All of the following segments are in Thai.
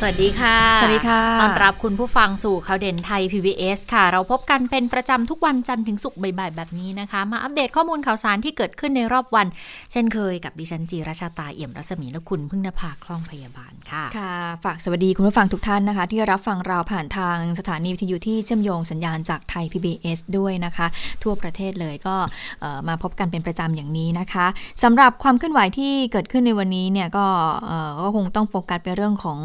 สวัสดีค่ะ สวัสดีค่ะ ต้อนรับคุณผู้ฟังสู่ข่าวเด่นไทย PBS ค่ะ เราพบกันเป็นประจำทุกวันจันทร์ถึงศุกร์บ่ายๆแบบนี้นะคะ มาอัปเดตข้อมูลข่าวสารที่เกิดขึ้นในรอบวัน เช่นเคยกับดิฉันจีราชาตาเอี่ยมรัศมีและคุณพึ่งนภาคล่องพยาบาลค่ะ ค่ะ ฝากสวัสดีคุณผู้ฟังทุกท่านนะคะ ที่รับฟังเราผ่านทางสถานีวิทยุที่เชื่อมโยงสัญญาณจากไทย PBS ด้วยนะคะ ทั่วประเทศเลยก็เอ่อมาพบกันเป็นประจำอย่างนี้นะคะสำหรับความเคลื่อนไหวที่เกิดขึ้นในวันนี้เนี่ยก็เอ่อก็คงต้องโฟกัสไปเรื่องของ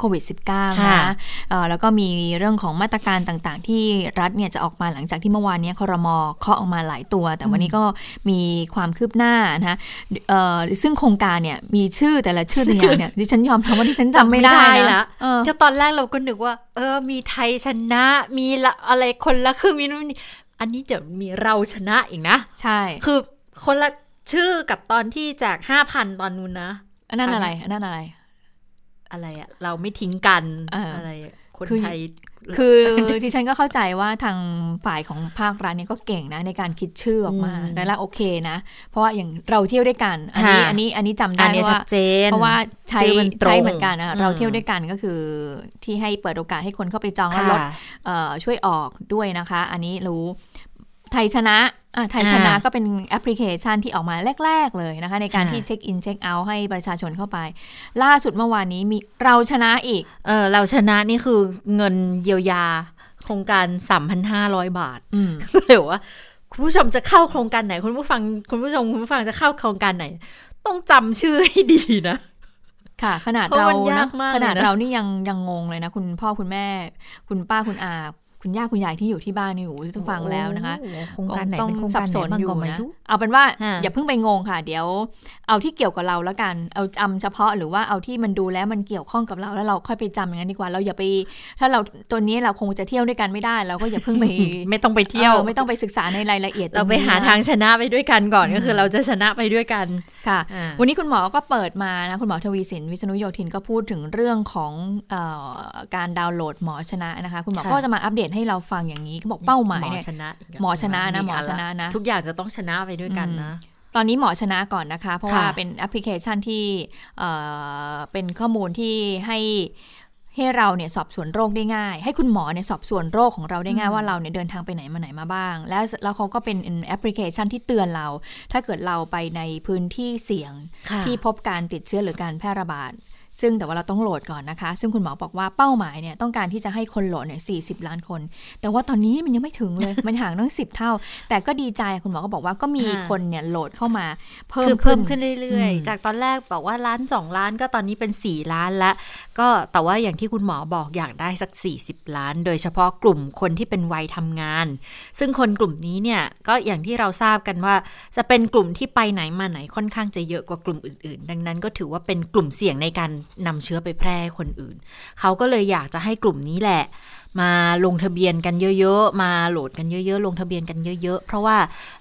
โควิด -19 ค่ะนะเอ่อแล้วก็มีเรื่องของมาตรการต่างๆ ที่รัฐเนี่ยจะออกมาหลังจากที่เมื่อวานเนี้ครมเคาะออกมาหลายตัว แต่วันนี้ก็มีความคืบหน้านะคะเอ่อซึ่งโครงการเนี่ยมีชื่อแต่ละชื่อแต่ละอย่างเนี่ยดิฉันยอมรับว่าดิฉันจำไม่ได้นะละเออก็ตอนแรกเราก็นึกว่า เออ มีไทยชนะมีละอะไรคนละครึ่งมีนู่นนี่อันนี้จะมีเราชนะอีกนะ ใช่ คือคนละชื่อกับตอนที่แจกห้าพันตอนนู้นนะอันนั้นอะไรอันนั้นอะไร อะไรอะเราไม่ทิ้งกันเออออะไรอะคนคือไทยคือดิฉันก็เข้าใจว่าทางฝ่ายของภาครัฐเนี่ยก็เก่งนะในการคิดชื่อออกมาอืมแต่ละโอเคนะ เพราะว่าอย่างเราเที่ยวด้วยกัน อันนี้ค่ะอันนี้อันนี้จำได้อันนี้เพราะชัว่าดเจนเพราะว่าใช้ชื่อมันตรงใช้เหมือนกันนะอืมเราเที่ยวด้วยกันก็คือที่ให้เปิดโอกาสให้คนเข้าไปจองแล้วค่ะลดเอ่อช่วยออกด้วยนะคะ อันนี้รู้ ไทยชนะอะไทยชนะอ่าก็เป็นแอปพลิเคชันที่ออกมาแรก ๆ เลยนะคะ ในการค่ะที่เช็คอินเช็คเอาท์ให้ประชาชนเข้าไป ล่าสุดเมื่อวานนี้มีเราชนะอีก เออเราชนะนี่คือเงินเยียวยาโครงการ 3,500 บาทอืมก็เลยบอกว่า คุณผู้ชมจะเข้าโครงการไหน คุณผู้ฟังคุณผู้ชมคุณผู้ฟังจะเข้าโครงการไหน ต้องจำชื่อให้ดีนะค่ะ ขนาดเพราะเรามันยานะกมากขนาดเลยนะเรานี่ยังยังงงเลยนะ คุณพ่อคุณแม่ คุณป้าคุณอา คุณย่าคุณยายที่อยู่ที่บ้านนี่โอ้โหต้องฟังแล้วนะคะโอ้โหโครงการไหนต้องเป็นโครงสัการบไหสนนบ้างอยู่ก็ไม่นะรู้เอาเป็นว่าอ่าอย่าเพิ่งไปงงค่ะ เดี๋ยว เอาที่เกี่ยวกับเราแล้วกัน เอาจำเฉพาะหรือว่าเอาที่มันดูแล้วมันเกี่ยวข้องกับเราแล้วเราค่อยไปจำอย่างนั้นดีกว่า เราอย่าไป ถ้าเราตัวนี้เราคงจะเที่ยวด้วยกันไม่ได้ เราก็อย่าเพิ่งไปไม่ต้องไปเที่ยวออไม่ต้องไปศึกษาในรายละเอียด เราไปตงนี้หานะทางชนะไปด้วยกันก่อนก็คือ เราจะชนะไปด้วยกันค่ะอ่าวันนี้คุณหมอก็เปิดมานะคุณหมอทวีสินวิษณุโยธินก็พูดถึงเรื่องของเออการดาวน์โหลดหมอชนะนะคะ คุณหมอค่ะก็จะมาอัปเดตให้เราฟังอย่างนี้เขาบอกเป้าหมายหมอเนี่ยชนะกแล้วหมอชนะนะกหมอชนะนะ ทุกอย่างจะต้องชนะไปด้วยกันนะตอนนี้หมอชนะก่อนนะคะ เพราะว่าค่ะเป็นแอปพลิเคชันที่เอ่อเป็นข้อมูลที่ให้ให้เราเนี่ยสอบสวนโรคได้ง่าย ให้คุณหมอเนี่ยสอบสวนโรคของเราได้ง่ายว่าเราเนี่ยเดินทางไปไหนมาไหนมาบ้าง แล้วแล้วเขาก็เป็นแอปพลิเคชันที่เตือนเรา ถ้าเกิดเราไปในพื้นที่เสี่ยงค่ะที่พบการติดเชื้อหรือการแพร่ระบาด ซึ่งแต่ว่าเราต้องโหลดก่อนนะคะ ซึ่งคุณหมอบอกว่าเป้าหมายเนี่ยต้องการที่จะให้คนโหลดเนี่ย40ล้านคน แต่ว่าตอนนี้มันยังไม่ถึงเลย มันห่างตั้ง10เท่า แต่ก็ดีใจคุณหมอก็บอกว่าก็มีค่ะคนเนี่ยโหลดเข้ามาเพิ่มคือขึ้เพิ่นมขึ้นเรื่อยอืมๆจากตอนแรกบอกว่าล้านสองล้านก็ตอนนี้เป็นสี่ล้านแล้วก็แต่ว่าอย่างที่คุณหมอบอกอยากได้สัก 40 ล้าน โดยเฉพาะกลุ่มคนที่เป็นวัยทำงาน ซึ่งคนกลุ่มนี้เนี่ยก็อย่างที่เราทราบกันว่า จะเป็นกลุ่มที่ไปไหนมาไหนค่อนข้างจะเยอะกว่ากลุ่มอื่นๆ ดังนั้นก็ถือว่าเป็นกลุ่มเสี่ยงในการนำเชื้อไปแพร่ให้คนอื่น เขาก็เลยอยากจะให้กลุ่มนี้แหละ มาลงทะเบียนกันเยอะๆ มาโหลดกันเยอะๆ ลงทะเบียนกันเยอะๆ เพราะว่า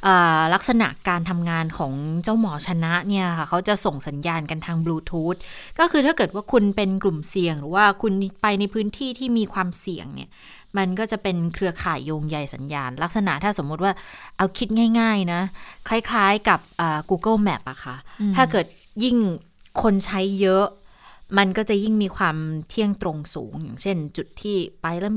อ่าลักษณะการทำงานของเจ้าหมอชนะเนี่ยค่ะเขาจะส่งสัญญาณกันทางบลูทูธก็คือถ้าเกิดว่าคุณเป็นกลุ่มเสี่ยง หรือว่าคุณไปในพื้นที่ที่มีความเสี่ยงเนี่ยมันก็จะเป็นเครือข่ายโยงใยสัญญาณ ลักษณะถ้าสมมุติว่าเอาคิดง่าย ๆ นะ คล้ายๆกับอ่า Google Map อะค่ะ ถ้าเกิดยิ่งคนใช้เยอะ มันก็จะยิ่งมีความเที่ยงตรงสูง อย่างเช่น จุดที่ไปแล้ว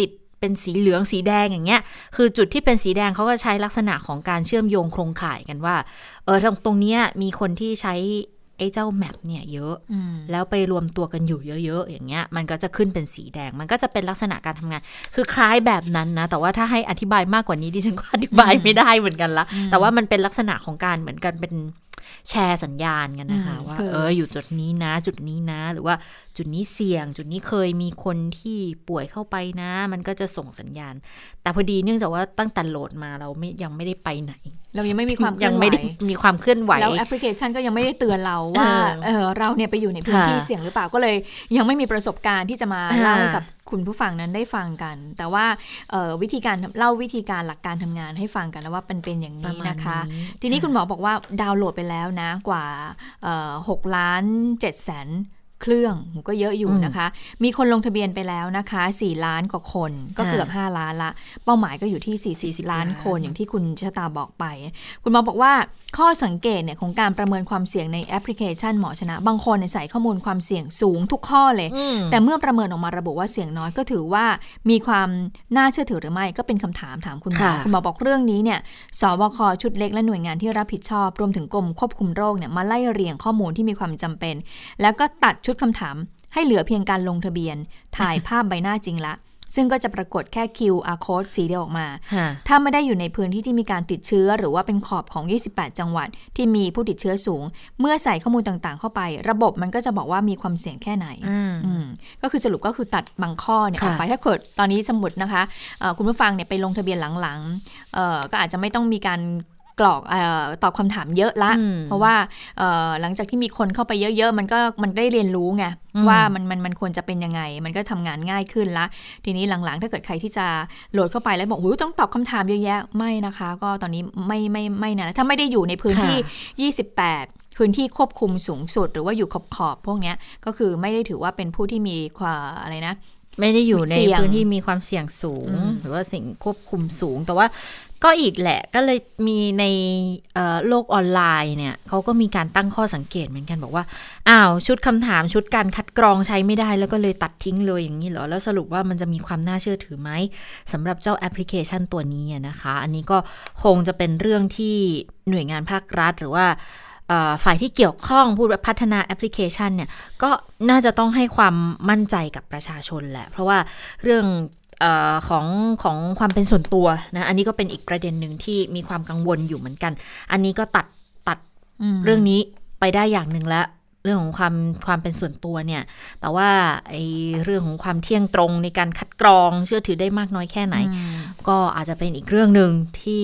ติดเป็นสีเหลืองสีแดงอย่างเงี้ย คือจุดที่เป็นสีแดงเขาก็ใช้ลักษณะของการเชื่อมโยงโครงข่ายกันว่า เออตรงตรงเนี้ยมีคนที่ใช้ไอ้เจ้าแมปเนี่ยเยอะอืมแล้วไปรวมตัวกันอยู่เยอะ ๆ อย่างเงี้ย มันก็จะขึ้นเป็นสีแดง มันก็จะเป็นลักษณะการทำงาน คือคล้ายแบบนั้นนะ แต่ว่าถ้าให้อธิบายมากกว่านี้ดิฉันก็อธิบายไม่ได้เหมือนกันละ แต่ว่ามันเป็นลักษณะของการเหมือนกันเป็น แชร์สัญญาณกันนะคะอืมว่าคือเอออยู่จุดนี้นะ จุดนี้นะ หรือว่าจุดนี้เสี่ยง จุดนี้เคยมีคนที่ป่วยเข้าไปนะ มันก็จะส่งสัญญาณ แต่พอดีเนื่องจากว่าตั้งแต่โหลดมาเราไม่ยังไม่ได้ไปไหน เรายังไม่มีความเคลื่ยัองนไหวไม่ได้มีความเคลื่อนไหวแล้วแอปพลิเคชันก็ยังไม่ได้เตือนเราว่าเออเออเราเนี่ยไปอยู่ในพื้นที่ค่ะเสี่ยงหรือเปล่าก็เลย ยังไม่มีประสบการณ์ที่จะมาอ่าเล่าให้กับคุณผู้ฟังนั้นได้ฟังกัน แต่ว่าเอ่อวิธีการเล่าวิธีการหลักการทำงานให้ฟังกันแล้วว่าเป็นเป็นอย่างประนี้มาณนะคะนี้ทีนี้คุณหมอบอกว่าดาวน์โหลดไปแล้วนะกว่าหกล้านเจ็ดแสน เครื่องก็เยอะอยู่นะคะ มีคนลงทะเบียนไปแล้วนะคะ 4 ล้านกว่าคนก็เกือบ 5 ล้านละ เป้าหมายก็อยู่ที่ 40 ล้านคนอย่างที่คุณชะตาบอกไป คุณหมอบอกว่าข้อสังเกตเนี่ยของการประเมินความเสี่ยงในแอปพลิเคชันหมอชนะ บางคนใส่ข้อมูลความเสี่ยงสูงทุกข้อเลย แต่เมื่อประเมินออกมาระบุว่าเสี่ยงน้อยก็ถือว่ามีความน่าเชื่อถือหรือไม่ก็เป็นคำถามถามคุณหมอคุณหมอบอกเรื่องนี้เนี่ยสบคชุดเล็กและหน่วยงานที่รับผิดชอบ รวมถึงกรมควบคุมโรคเนี่ยมาไล่เรียงข้อมูลที่มีความจำเป็น แล้วก็ตัดชุดคำถาม ให้เหลือเพียงการลงทะเบียน ถ่ายภาพใบหน้าจริงละ ซึ่งก็จะปรากฏแค่ QR code สีเดียวออกมา ถ้าไม่ได้อยู่ในพื้นที่ที่มีการติดเชื้อ หรือว่าเป็นขอบของ 28 จังหวัด ที่มีผู้ติดเชื้อสูง เมื่อใส่ข้อมูลต่างๆ เข้าไป ระบบมันก็จะบอกว่ามีความเสี่ยงแค่ไหนก็คือสรุปก็คือตัดบางข้อเนี่ยออกไปถ้าเกิดตอนนี้สมมตินะคะคุณผู้ฟังเนี่ยไปลงทะเบียนหลังๆก็อาจจะไม่ต้องมีการ กรอกอตอบคำถามเยอะละ เพราะว่าหลังจากที่มีคนเข้าไปเยอะ ๆ มันก็มันได้เรียนรู้ไงว่ามันมันมันควรจะเป็นยังไง มันก็ทำงานง่ายขึ้นละ ทีนี้หลังๆ ถ้าเกิดใครที่จะโหลดเข้าไปแล้วบอกหูต้องตอบคำถามเยอะแยะไม่นะคะ ก็ตอนนี้ไม่ไม่ไม่นะถ้าไม่ได้อยู่ในพื้นที่ 28พื้นที่ควบคุมสูงสุด หรือว่าอยู่ขอบขอบพวกนี้ก็คือไม่ได้ถือว่าเป็นผู้ที่มีความอะไรนะ ไม่ได้อยู่ในพื้นที่มีความเสี่ยงสูง หรือว่าสิ่งควบคุมสูง แต่ว่า ก็อีกแหละก็เลยมีในโลกออนไลน์เนี่ยเขาก็มีการตั้งข้อสังเกตเหมือนกันบอกว่าอ้าวชุดคำถามชุดการคัดกรองใช้ไม่ได้แล้วก็เลยตัดทิ้งเลยอย่างนี้เหรอ แล้วสรุปว่ามันจะมีความน่าเชื่อถือไหมสำหรับเจ้าแอปพลิเคชันตัวนี้นะคะ อันนี้ก็คงจะเป็นเรื่องที่หน่วยงานภาครัฐหรือว่าฝ่ายที่เกี่ยวข้องผู้พัฒนาแอปพลิเคชันเนี่ยก็น่าจะต้องให้ความมั่นใจกับประชาชนแหละ เพราะว่าเรื่อง ของของความเป็นส่วนตัวนะอันนี้ก็เป็นอีกประเด็นหนึ่งที่มีความกังวลอยู่เหมือนกัน อันนี้ก็ตัดตัดเรื่องนี้ไปได้อย่างหนึ่งแล้วเรื่องของความความเป็นส่วนตัวเนี่ย แต่ว่าไอ้เรื่องของความเที่ยงตรงในการคัดกรองเชื่อถือได้มากน้อยแค่ไหน ก็อาจจะเป็นอีกเรื่องหนึ่งที่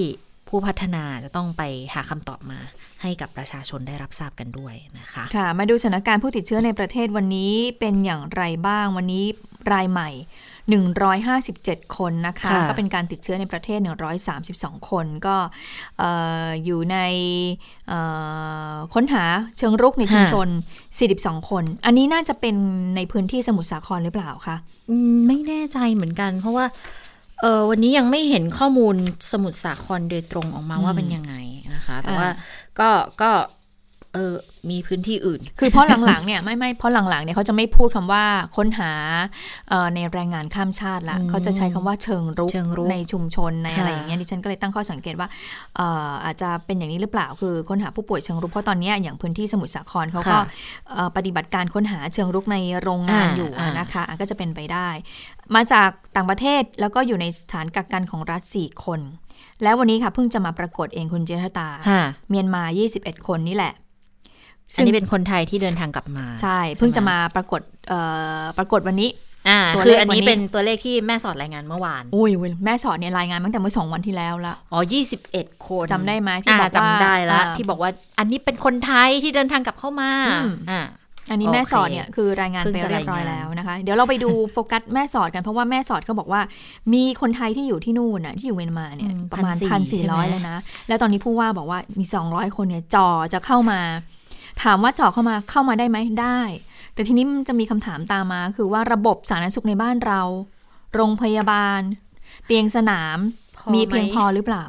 ผู้พัฒนาจะต้องไปหาคำตอบมาให้กับประชาชนได้รับทราบกันด้วยนะคะ ค่ะ มาดูสถานการณ์ผู้ติดเชื้อในประเทศวันนี้เป็นอย่างไรบ้างวันนี้รายใหม่ 157 คนนะคะ ก็เป็นการติดเชื้อในประเทศ 132 คน ก็อยู่ในค้นหาเชิงรุกในชุมชน 42 คน อันนี้น่าจะเป็นในพื้นที่สมุทรสาครหรือเปล่าคะไม่แน่ใจเหมือนกัน เพราะว่าวันนี้ยังไม่เห็นข้อมูลสมุทรสาครโดยตรงออกมาว่าเป็นยังไงนะคะ แต่ว่าก็ก็ เออมีพื้นที่อื่น คือเพราะหลังๆเนี่ยไม่ไม่เพราะหลังๆเนี่ยเขาจะไม่พูดคำว่าค้นหาในแรงงานข้ามชาติละเขาจะใช้คำว่าเชิงรุกในชุมชนในอะไรอย่างเงี้ยดิฉันก็เลยตั้งข้อสังเกตว่าอาจจะเป็นอย่างนี้หรือเปล่าคือค้นหาผู้ป่วยเชิงรุกเพราะตอนนี้อย่างพื้นที่สมุทรสาครเขาก็ปฏิบัติการค้นหาเชิงรุกในโรงงานอยู่นะคะก็จะเป็นไปได้ มาจากต่างประเทศแล้วก็อยู่ในสถานกักกันของรัฐสี่คนแล้ววันนี้ค่ะเพิ่งจะมาปรากฏเองคุณเจษตา เมียนมา 21 คนนี่แหละ อันนี้เป็นคนไทยที่เดินทางกลับมา ใช่ เพิ่งจะมาปรากฏปรากฏวันนี้อ่าคืออันนี้เป็นตัวเลขที่แม่สอดรายงานเมื่อวาน อุ้ยแม่สอดเนี่ยรายงานตั้งแต่เมื่อสองวันที่แล้วละอ๋อยี่สิบเอ็ดคนจำได้ไหมที่บอกว่าจำได้แล้วที่บอกว่าอันนี้เป็นคนไทยที่เดินทางกลับเข้ามาอ่าอันนี้แม่สอดเนี่ยคือรายงานไปเรียบร้อยแล้วนะคะ เดี๋ยวเราไปดูโฟกัสแม่สอดกันเพราะว่าแม่สอดเขาบอกว่า มีคนไทยที่อยู่ที่นู่นน่ะที่อยู่เมียนมาเนี่ยประมาณพันสี่ร้อยแล้วนะ แล้วตอนนี้ผู้ว่าบอกว่ามีสองร้อยคนเนี่ยจ่อจะเข้ามา ถามว่าเจาะเข้ามาเข้ามาได้ไหมได้ แต่ทีนี้มันจะมีคำถามตามมา คือว่าระบบสาธารณสุขในบ้านเรา โรงพยาบาล เตียงสนามมีเพียงพอหรือเปล่า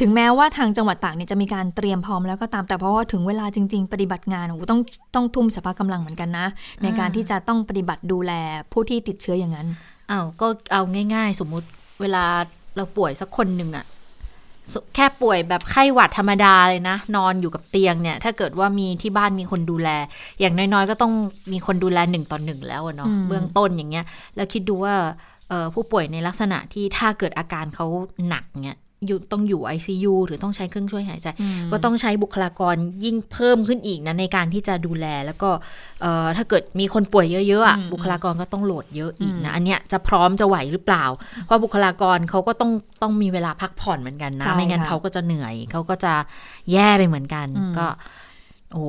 ถึงแม้ว่าทางจังหวัดตากเนี่ยจะมีการเตรียมพร้อมแล้วก็ตามแต่เพราะว่าถึงเวลาจริง ๆ ปฏิบัติงานโอ้ต้องต้องทุ่มสภากำลังเหมือนกันนะ ในการที่จะต้องปฏิบัติดูแลผู้ที่ติดเชื้ออย่างนั้นอ้าวก็เอาง่าย ๆ สมมุติเวลาเราป่วยสักคนหนึ่งอะ แค่ป่วยแบบไข้หวัดธรรมดาเลยนะ นอนอยู่กับเตียงเนี่ย ถ้าเกิดว่ามีที่บ้านมีคนดูแล อย่างน้อยๆ ก็ต้องมีคนดูแลหนึ่งต่อหนึ่งแล้วเนาะเบื้องต้นอย่างเงี้ย แล้วคิดดูว่าผู้ป่วยในลักษณะที่ถ้าเกิดอาการเขาหนักเนี่ย อยู่ต้องอยู่ ICU หรือต้องใช้เครื่องช่วยหายใจ ก็ต้องใช้บุคลากรยิ่งเพิ่มขึ้นอีกนะในการที่จะดูแล แล้วก็ถ้าเกิดมีคนป่วยเยอะๆบุคลากรก็ต้องโหลดเยอะอีกนะอันเนี้ยจะพร้อมจะไหวหรือเปล่า เพราะบุคลากรเขาก็ต้องต้องมีเวลาพักผ่อนเหมือนกันนะไม่งั้นเขาก็จะเหนื่อยเขาก็จะแย่ไปเหมือนกันก็โอ้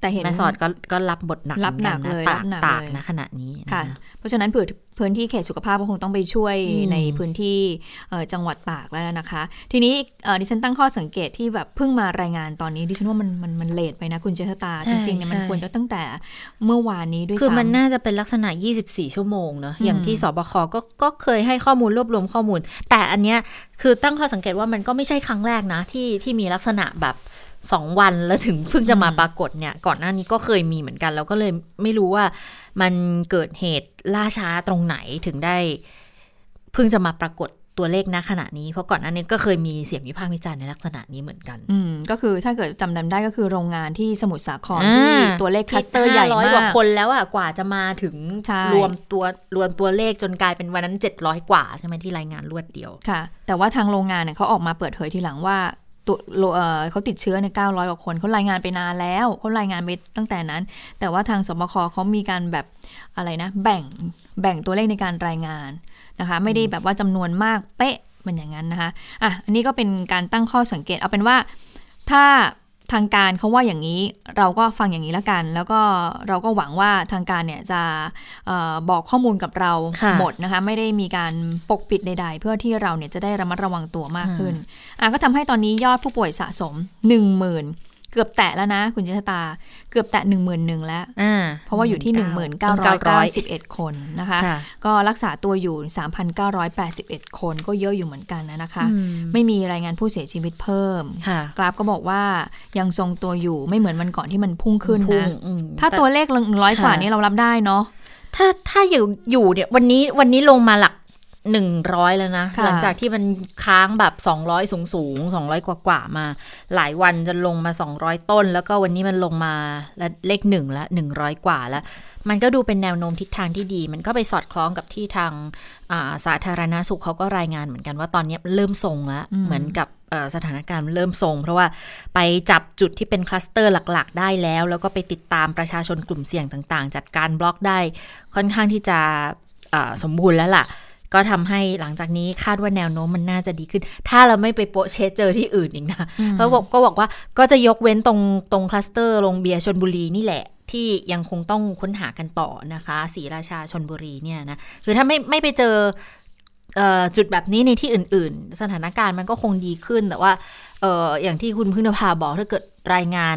แต่เห็นแม่สอดก็ก็รับบทหนักรับหนักเลยรับหนักตากนะขณะนี้ค่ะ เพราะฉะนั้นเผื่อ พื้นที่เขตสุขภาพก็คงต้องไปช่วยอืมในพื้นที่เอ่อจังหวัดตากแล้วนะคะ ทีนี้เอ่อดิฉันตั้งข้อสังเกตที่แบบเพิ่งมารายงานตอนนี้ดิฉันว่ามันมันมันเลทไปนะคุณเจษตาใช่จริงๆเนี่ยมันใช่ควรจะตั้งแต่เมื่อวานนี้ด้วยคือมันซ้ำน่าจะเป็นลักษณะ 24 ชั่วโมงเนอะอืมอย่างที่สบคก็ก็เคยให้ข้อมูลรวบรวมข้อมูล แต่อันเนี้ยคือตั้งข้อสังเกตว่ามันก็ไม่ใช่ครั้งแรกนะที่ที่มีลักษณะแบบสองวันแล้วถึงเพิ่งจะมาปรากฏเนี่ย ก่อนหน้านี้ก็เคยมีเหมือนกัน แล้วก็เลยไม่รู้ว่า มันเกิดเหตุล่าช้าตรงไหนถึงได้เพิ่งจะมาปรากฏตัวเลขณขณะนี้ เพราะก่อนหน้านี้ก็เคยมีเสียงวิพากษ์วิจารณ์ในลักษณะนี้เหมือนกัน อืมก็คือถ้าเกิดจำได้ก็คือโรงงานที่สมุทรสาครอ่าที่ตัวเลขคลัสเตอร์ใหญ่ร้อยมากว่าคนแล้วอะกว่าจะมาถึงใช่รวมตัวรวมตัวเลขจนกลายเป็นวันนั้น 700 กว่าใช่ไหมที่รายงานรวดเดียวค่ะ แต่ว่าทางโรงงานเนี่ยเขาออกมาเปิดเผยทีหลังว่า ตัวเขาติดเชื้อใน 900 กว่าคนเขารายงานไปนานแล้วเขารายงานไปตั้งแต่นั้น แต่ว่าทางสบคเขามีการแบบอะไรนะ แบ่งแบ่งตัวเลขในการรายงานนะคะ ไม่ได้แบบว่าจำนวนมากเป๊ะมันอย่างนั้นนะคะอะอันนี้ก็เป็นการตั้งข้อสังเกตเอาเป็นว่าถ้า ทางการเขาว่าอย่างนี้เราก็ฟังอย่างนี้แล้วกัน แล้วก็เราก็หวังว่าทางการเนี่ยจะเออบอกข้อมูลกับเราค่ะหมดนะคะ ไม่ได้มีการปกปิดใดๆ เพื่อที่เราเนี่ยจะได้ระมัดระวังตัวมากขึ้นอะก็ทำให้ตอนนี้ยอดผู้ป่วยสะสม 1 0,000 เกือบแตะแล้วนะคุณจิตตา เกือบแตะ1 1 0 0 0แล้วอ่าเพราะว่าอยู่ที่1991คนนะคะค่ะก็รักษาตัวอยู่3,981คนก็เยอะอยู่เหมือนกันนะคะอืมไม่มีรายงานผู้เสียชีวิตเพิ่มค่ะกราฟก็บอกว่ายังทรงตัวอยู่ไม่เหมือนวันก่อนที่มันพุ่งขึ้นพุ่งนะอืมถ้าแต่ตัวเลขหนึ่งร้อยค่ะกว่านี้เรารับได้เนาะถ้าถ้าอยู่อยู่เนี่ยวันนี้วันนี้ลงมาหลัก หนึ่งร้อยแล้วนะค่ะหลัจากที่มันค้างแบบสองร้อยสูงสูงสองร้อยกว่ากว่าๆมา หลายวันจะลงมาสองร้อยต้น แล้วก็วันนี้มันลงมาแล้วเลขหนึ่งละหนึ่งร้อยกว่าแล้ว มันก็ดูเป็นแนวโน้มทิศทางที่ดี มันก็ไปสอดคล้องกับที่ทางอ่าสาธารณาสุขเขาก็รายงานเหมือนกันว่าตอนนี้เริ่มทรงแล้วอืมเหมือนกับเอ่อสถานการณ์เริ่มทรง เพราะว่าไปจับจุดที่เป็นคลัสเตอร์หลัก ๆ ได้แล้ว แล้วก็ไปติดตามประชาชนกลุ่มเสี่ยงต่าง ๆ จัดการบล็อกได้ค่อนข้างที่จะอ่าสมบูรณ์แล้วล่ะ ก็ทำให้หลังจากนี้คาดว่าแนวโน้มมันน่าจะดีขึ้น ถ้าเราไม่ไปโปะเชสเจอที่อื่นอีกนะเพราะบอกก็บอกว่าก็จะยกเว้นตรงตรงคลัสเตอร์โรงเบียร์ชนบุรีนี่แหละที่ยังคงต้องค้นหากันต่อนะคะศรีราชาชนบุรีเนี่ยนะคือถ้าไม่ไม่ไปเจอเอ่อจุดแบบนี้ในที่อื่น ๆ สถานการณ์มันก็คงดีขึ้นแต่ว่าเอ่ออย่างที่คุณพึ่งนภาบอกถ้าเกิดรายงาน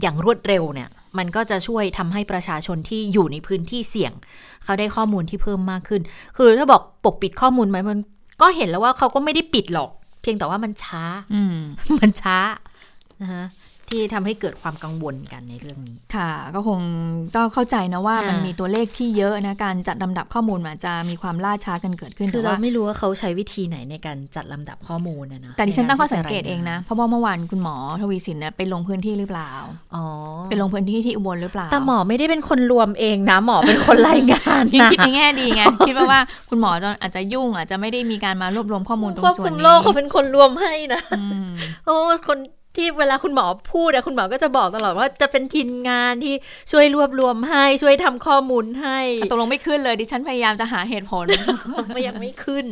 อย่างรวดเร็วเนี่ย มันก็จะช่วยทำให้ประชาชนที่อยู่ในพื้นที่เสี่ยง เขาได้ข้อมูลที่เพิ่มมากขึ้น คือถ้าบอกปกปิดข้อมูลไหมมันก็เห็นแล้วว่าเขาก็ไม่ได้ปิดหรอก เพียงแต่ว่ามันช้า อืมมันช้านะคะ ที่ทำให้เกิดความกังวลกันในเรื่องนี้ ค่ะ ก็คงก็เข้าใจนะว่าค่ะมันมีตัวเลขที่เยอะนะการจัดลำดับข้อมูลมันอาจจะมีความล่าช้ากันเกิดขึ้นคือแต่เราว่าไม่รู้ว่าเขาใช้วิธีไหนในการจัดลำดับข้อมูลนะนะแต่ดิฉันตั้งข้อสังเกตในารเองที่จนะเพราะว่าเมื่อวานคุณหมอทวีสินเนี่ยไปลงพื้นที่หรือเปล่าอ๋อไปลงพื้นที่ที่อุบลหรือเปล่าแต่หมอไม่ได้เป็นคนรวมเองนะหมอเป็นคนรายงานยังนะคิดในแง่ดีไงคิดว่าว่าคุณหมอจะอาจจะยุ่งอาจจะไม่ได้มีการมารวบรวมข้อมูลตรงควบส่วคุนมนี้โรคเขาเป็นคนรวมให้นะอืมโอ้คน ที่เวลาคุณหมอพูดอะคุณหมอก็จะบอกตลอดว่าจะเป็นทีมงานที่ช่วยรวบรวมให้ช่วยทำข้อมูลให้ตกลงไม่ขึ้นเลยดิฉันพยายามจะหาเหตุผลมันยังไม่ขึ้น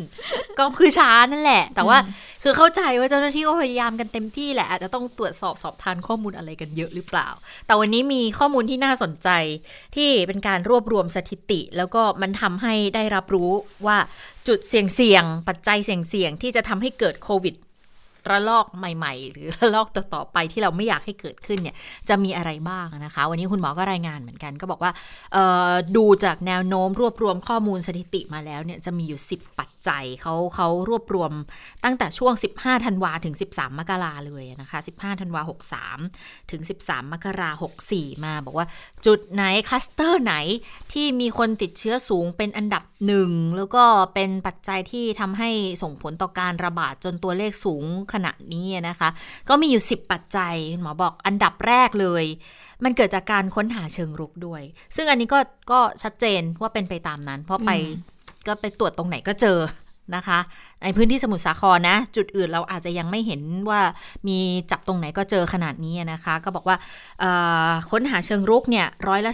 ก็คือช้านั่นแหละ แต่ว่าคือเข้าใจว่าเจ้าหน้าที่ก็พยายามกันเต็มที่แหละอาจจะต้องตรวจสอบสอบทานข้อมูลอะไรกันเยอะหรือเปล่า แต่วันนี้มีข้อมูลที่น่าสนใจที่เป็นการรวบรวมสถิติ แล้วก็มันทำให้ได้รับรู้ว่าจุดเสี่ยงๆปัจจัยเสี่ยงๆที่จะทำให้เกิดโควิด ระลอกใหม่ ๆ หรือระลอกต่อๆไปที่เราไม่อยากให้เกิดขึ้นเนี่ยจะมีอะไรบ้างนะคะ วันนี้คุณหมอก็รายงานเหมือนกัน ก็บอกว่าดูจากแนวโน้มรวบรวมข้อมูลสถิติมาแล้วเนี่ยจะมีอยู่ 10 ปัจจัยเขาเขารวบรวมตั้งแต่ช่วง 15ธันวาถึง 13 มกราเลยนะคะ 15ธันวา63 ถึง 13 มกรา64 มา บอกว่าจุดไหนคลัสเตอร์ไหนที่มีคนติดเชื้อสูงเป็นอันดับหนึ่งแล้วก็เป็นปัจจัยที่ทำให้ส่งผลต่อการระบาดจนตัวเลขสูงขนาดนี้นะคะ ก็มีอยู่ 10 ปัจจัยคุณหมอบอกอันดับแรกเลย มันเกิดจากการค้นหาเชิงรุกด้วย ซึ่งอันนี้ก็ก็ชัดเจนว่าเป็นไปตามนั้น เพราะไปอืมก็ไปตรวจตรงไหนก็เจอ นะคะ ในพื้นที่สมุทรสาครนะ จุดอื่นเราอาจจะยังไม่เห็นว่ามีจับตรงไหนก็เจอขนาดนี้นะคะ ก็บอกว่าค้นหาเชิงรุกเนี่ยร้อยละ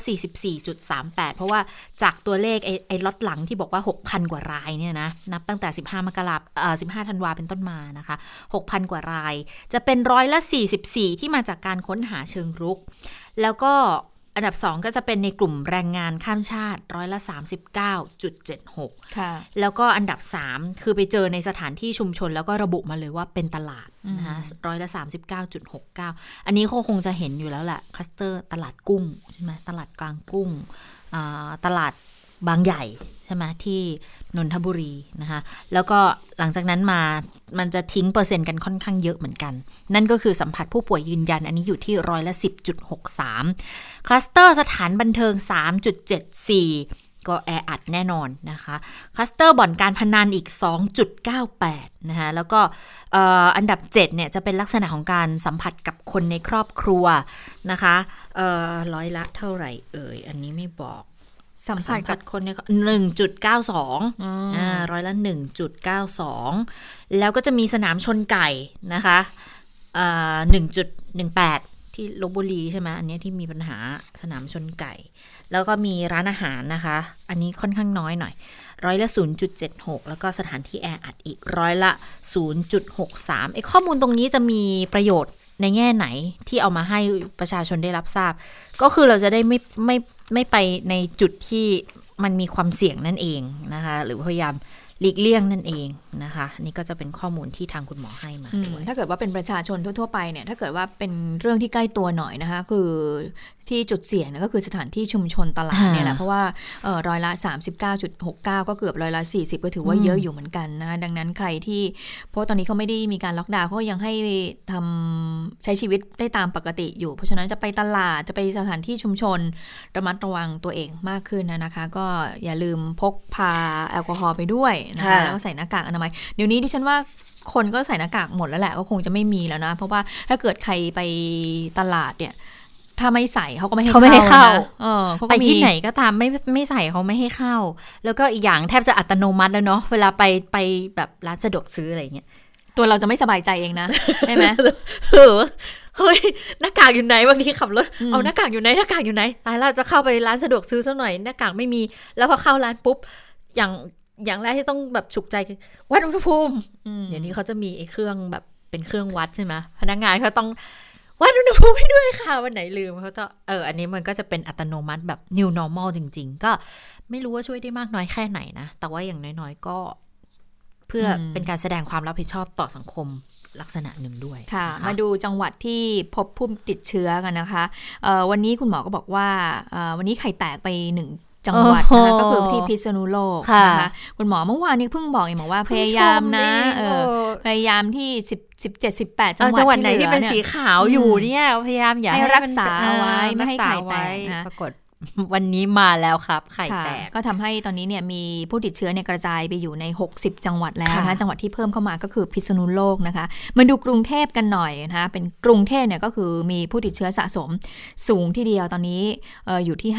44.38 เพราะว่าจากตัวเลขไอ้ไอ้ล็อตหลังที่บอกว่า 6,000 กว่ารายเนี่ยนะ นับตั้งแต่ 15 มกราคม15 ธันวาเป็นต้นมานะคะ 6,000 กว่าราย จะเป็นร้อยละ 44 ที่มาจากการค้นหาเชิงรุก แล้วก็ อันดับ 2 ก็จะเป็นในกลุ่มแรงงานข้ามชาติร้อยละ 39.76ค่ะ แล้วก็อันดับ 3 คือไปเจอในสถานที่ชุมชน แล้วก็ระบุมาเลยว่าเป็นตลาดนะคะร้อยละ 39.69 อันนี้เขาคงจะเห็นอยู่แล้วแหละคลัสเตอร์ตลาดกุ้งใช่ไหมตลาดกลางกุ้งอ่าตลาด บางใหญ่ใช่ไหมที่นนทบุรีนะคะ แล้วก็หลังจากนั้นมามันจะทิ้งเปอร์เซ็นต์กันค่อนข้างเยอะเหมือนกัน นั่นก็คือสัมผัสผู้ป่วยยืนยันอันนี้อยู่ที่ร้อยละ10.63 คลัสเตอร์สถานบันเทิง 3.74 ก็แออัดแน่นอนนะคะ คลัสเตอร์บ่อนการพนันอีก 2.98 นะคะ แล้วก็อันดับ 7 เนี่ยจะเป็นลักษณะของการสัมผัสกับคนในครอบครัวนะคะร้อยละเท่าไหร่เอ่ย อันนี้ไม่บอก สัมผัสกับคนในหนึ่งจุดเก้าสองอืมอ่าร้อยละหนึ่งจุดเก้าสองแล้วก็จะมีสนามชนไก่นะคะหนึ่งจุดหนึ่งแปดที่ลบบุรีใช่ไหมอันเนี้ยที่มีปัญหาสนามชนไก่ แล้วก็มีร้านอาหารนะคะ อันนี้ค่อนข้างน้อยหน่อย ร้อยละ 0.76 แล้วก็สถานที่แออัดอีกร้อยละ 0.63ไอ้ข้อมูลตรงนี้จะมีประโยชน์ ในแง่ไหนที่เอามาให้ประชาชนได้รับทราบ ก็คือเราจะได้ไม่ไม่ไม่ไปในจุดที่มันมีความเสี่ยงนั่นเองนะคะ หรือพยายาม หลีกเลี่ยงนั่นเองนะคะนี่ก็จะเป็นข้อมูลที่ทางคุณหมอให้มาอืมด้วยถ้าเกิดว่าเป็นประชาชนทั่ว ๆ ไปเนี่ยถ้าเกิดว่าเป็นเรื่องที่ใกล้ตัวหน่อยนะคะ คือที่จุดเสี่ยงเนี่ยก็คือสถานที่ชุมชนตลาดค่ะเนี่ยแหละเพราะว่าเอ่อร้อยละ 39.69 ก็เกือบร้อยละ 40 ก็ถือว่าอืมเยอะอยู่เหมือนกันนะคะดังนั้นใครที่เพราะตอนนี้เขาไม่ได้มีการล็อกดาวน์เขาก็ยังให้ทำใช้ชีวิตได้ตามปกติอยู่ เพราะฉะนั้นจะไปตลาดจะไปสถานที่ชุมชนระมัดระวังตัวเองมากขึ้นนะนะคะ ก็อย่าลืมพกพาแอลกอฮอล์ไปด้วยนะคะค่ะแล้วก็ใส่หน้ากากอนามัยเดี๋ยวนี้ดิฉันว่าคนก็ใส่หน้ากากหมดแล้วแหละก็คงจะไม่มีแล้วนะ เพราะว่าถ้าเกิดใครไปตลาดเนี่ย ถ้าไม่ใส่เขาก็ไม่ให้เขาไม่ให้เข้านะเออเขาไปก็มีที่ไหนก็ตามไม่ไม่ใส่เขาไม่ให้เข้า แล้วก็อีกอย่างแทบจะอัตโนมัติแล้วเนาะเวลาไปไปแบบร้านสะดวกซื้ออะไรเงี้ยตัวเราจะไม่สบายใจเองนะใช่ไหมเออเฮ้ยหน้ากากอยู่ไหนบางทีขับรถอืมเอาหน้ากากอยู่ไหนหน้ากากอยู่ไหนตายแล้วจะเข้าไปร้านสะดวกซื้อสักหน่อยหน้ากากไม่มี แล้วพอเข้าร้านปุ๊บอย่าง อย่างแรกที่ต้องแบบฉุกใจคือวัดอุณหภูมิอืมเดี๋ยวนี้เขาจะมีไอ้เครื่องแบบเป็นเครื่องวัดใช่ไหมพนักงานเขาต้องวัดอุณหภูมิให้ด้วยค่ะวันไหนลืมเขาจะเอออันนี้มันก็จะเป็นอัตโนมัติแบบ new normal จริง ๆ ก็ไม่รู้ว่าช่วยได้มากน้อยแค่ไหนนะ แต่ว่าอย่างน้อยๆก็ เพื่ออมเป็นการแสดงความรับผิดชอบต่อสังคมลักษณะหนึ่งด้วยค่ะนมาดูจังหวัดที่พบผู้ติดเชื้อกันนะคะเอ่อวันนี้คุณหมอก็บอกว่าเอ่อวันนี้ไข่แตกไปหนึ่ง จังหวัดนะคะโอ้โหก็คือที่พิษณุโลกค่ะนะคะคุณหมอเมื่อวานนี้เพิ่งบอกเองบอกว่าพยายามนะเออพยายามที่สิบสิบเจ็ดสิบแปดจัเองอหวัดจังหวัดไหนที่เป็นหลือสียขาวอยู่อืมเนี่ยพยายามอย่าให้ให้รักมันษาเอาไว้เออไม่ให้รัษาไข่แตกว้นะปรากฏ วันนี้มาแล้วครับ ไข่ค่ะแตก ก็ทำให้ตอนนี้เนี่ยมีผู้ติดเชื้อเนี่ยกระจายไปอยู่ใน 60 จังหวัดแล้วนะคะค่ะจังหวัดที่เพิ่มเข้ามาก็คือพิษณุโลกนะคะ มาดูกรุงเทพกันหน่อยนะคะเป็นกรุงเทพเนี่ยก็คือมีผู้ติดเชื้อสะสมสูงทีเดียวตอนนี้เอออยู่ที่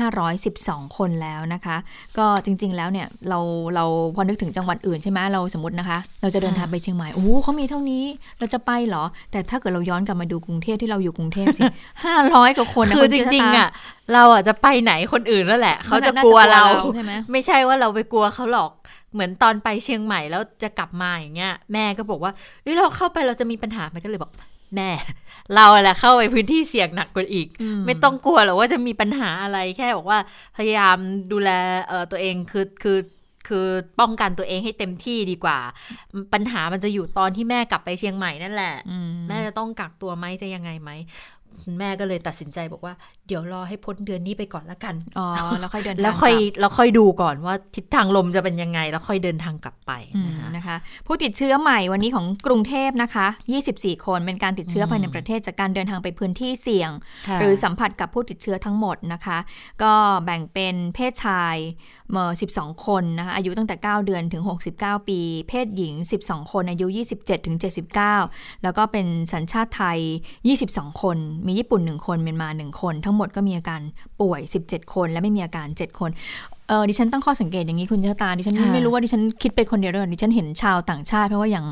512 คนแล้วนะคะ ก็จริง ๆแล้วเนี่ยเราเราพอนึกถึงจังหวัดอื่นใช่ไหมเราสมมตินะคะ เราจะเดินทางไปเชียงใหม่โอ้โหเขามีเท่านี้เราจะไปเหรอ แต่ถ้าเกิดเราย้อนกลับมาดูกรุงเทพที่เราอยู่กรุงเทพสิ500กว่าคนนะคือณจเจษริงฎาๆอะเราอะจะไปไหนคนอื่นนั่นแหละ เขาจะน่กลัวเราใช่ไหมไม่ใช่ว่าเราไปกลัวเขาหรอกเหมือนตอนไปเชียงใหม่แล้วจะกลับมาอย่างเงี้ย แม่ก็บอกว่าเฮ้ยเราเข้าไปเราจะมีปัญหามันก็เลยบอกแม่ เราแหละเข้าไปพื้นที่เสี่ยงหนักกว่าอีกอืมไม่ต้องกลัวหรอกว่าจะมีปัญหาอะไรแค่บอกว่าพยายามดูแลเอ่อตัวเองคือคือคือป้องกันตัวเองให้เต็มที่ดีกว่า ปัญหามันจะอยู่ตอนที่แม่กลับไปเชียงใหม่นั่นแหละอืมแม่จะต้องกักตัวไหมจะยังไงไหม คุณแม่ก็เลยตัดสินใจบอกว่าเดี๋ยวรอให้พ้นเดือนนี้ไปก่อนละกันอ๋อแล้วค่อยเดินทางแล้วค่อยกลับแล้วค่อยดูก่อนว่าทิศทางลมจะเป็นยังไง แล้วค่อยเดินทางกลับไปอืมนะคะนะคะ ผู้ติดเชื้อใหม่วันนี้ของกรุงเทพนะคะ 24 คนเป็นการติดเชื้อภายในประเทศจากการเดินทางไปพื้นที่เสี่ยงค่ะหรือสัมผัสกับผู้ติดเชื้อทั้งหมดนะคะ ก็แบ่งเป็นเพศชายเมื่อ12 คนนะคะอายุตั้งแต่ 9 เดือนถึง 69 ปี เพศหญิง 12 คนอายุ 27ถึง79 แล้วก็เป็นสัญชาติไทย 22 คนมีญี่ปุ่น 1 คนเมียนมา 1 คน ทั้งหมดก็มีอาการป่วย 17 คน และไม่มีอาการ 7 คนเออดิฉันตั้งข้อสังเกตอย่างนี้คุณชะตาดิฉันไม่รู้ว่าดิฉันคิดไปคนเดียวหรือเปล่าดิฉันเห็นชาวต่างชาติเพราะว่าอย่าง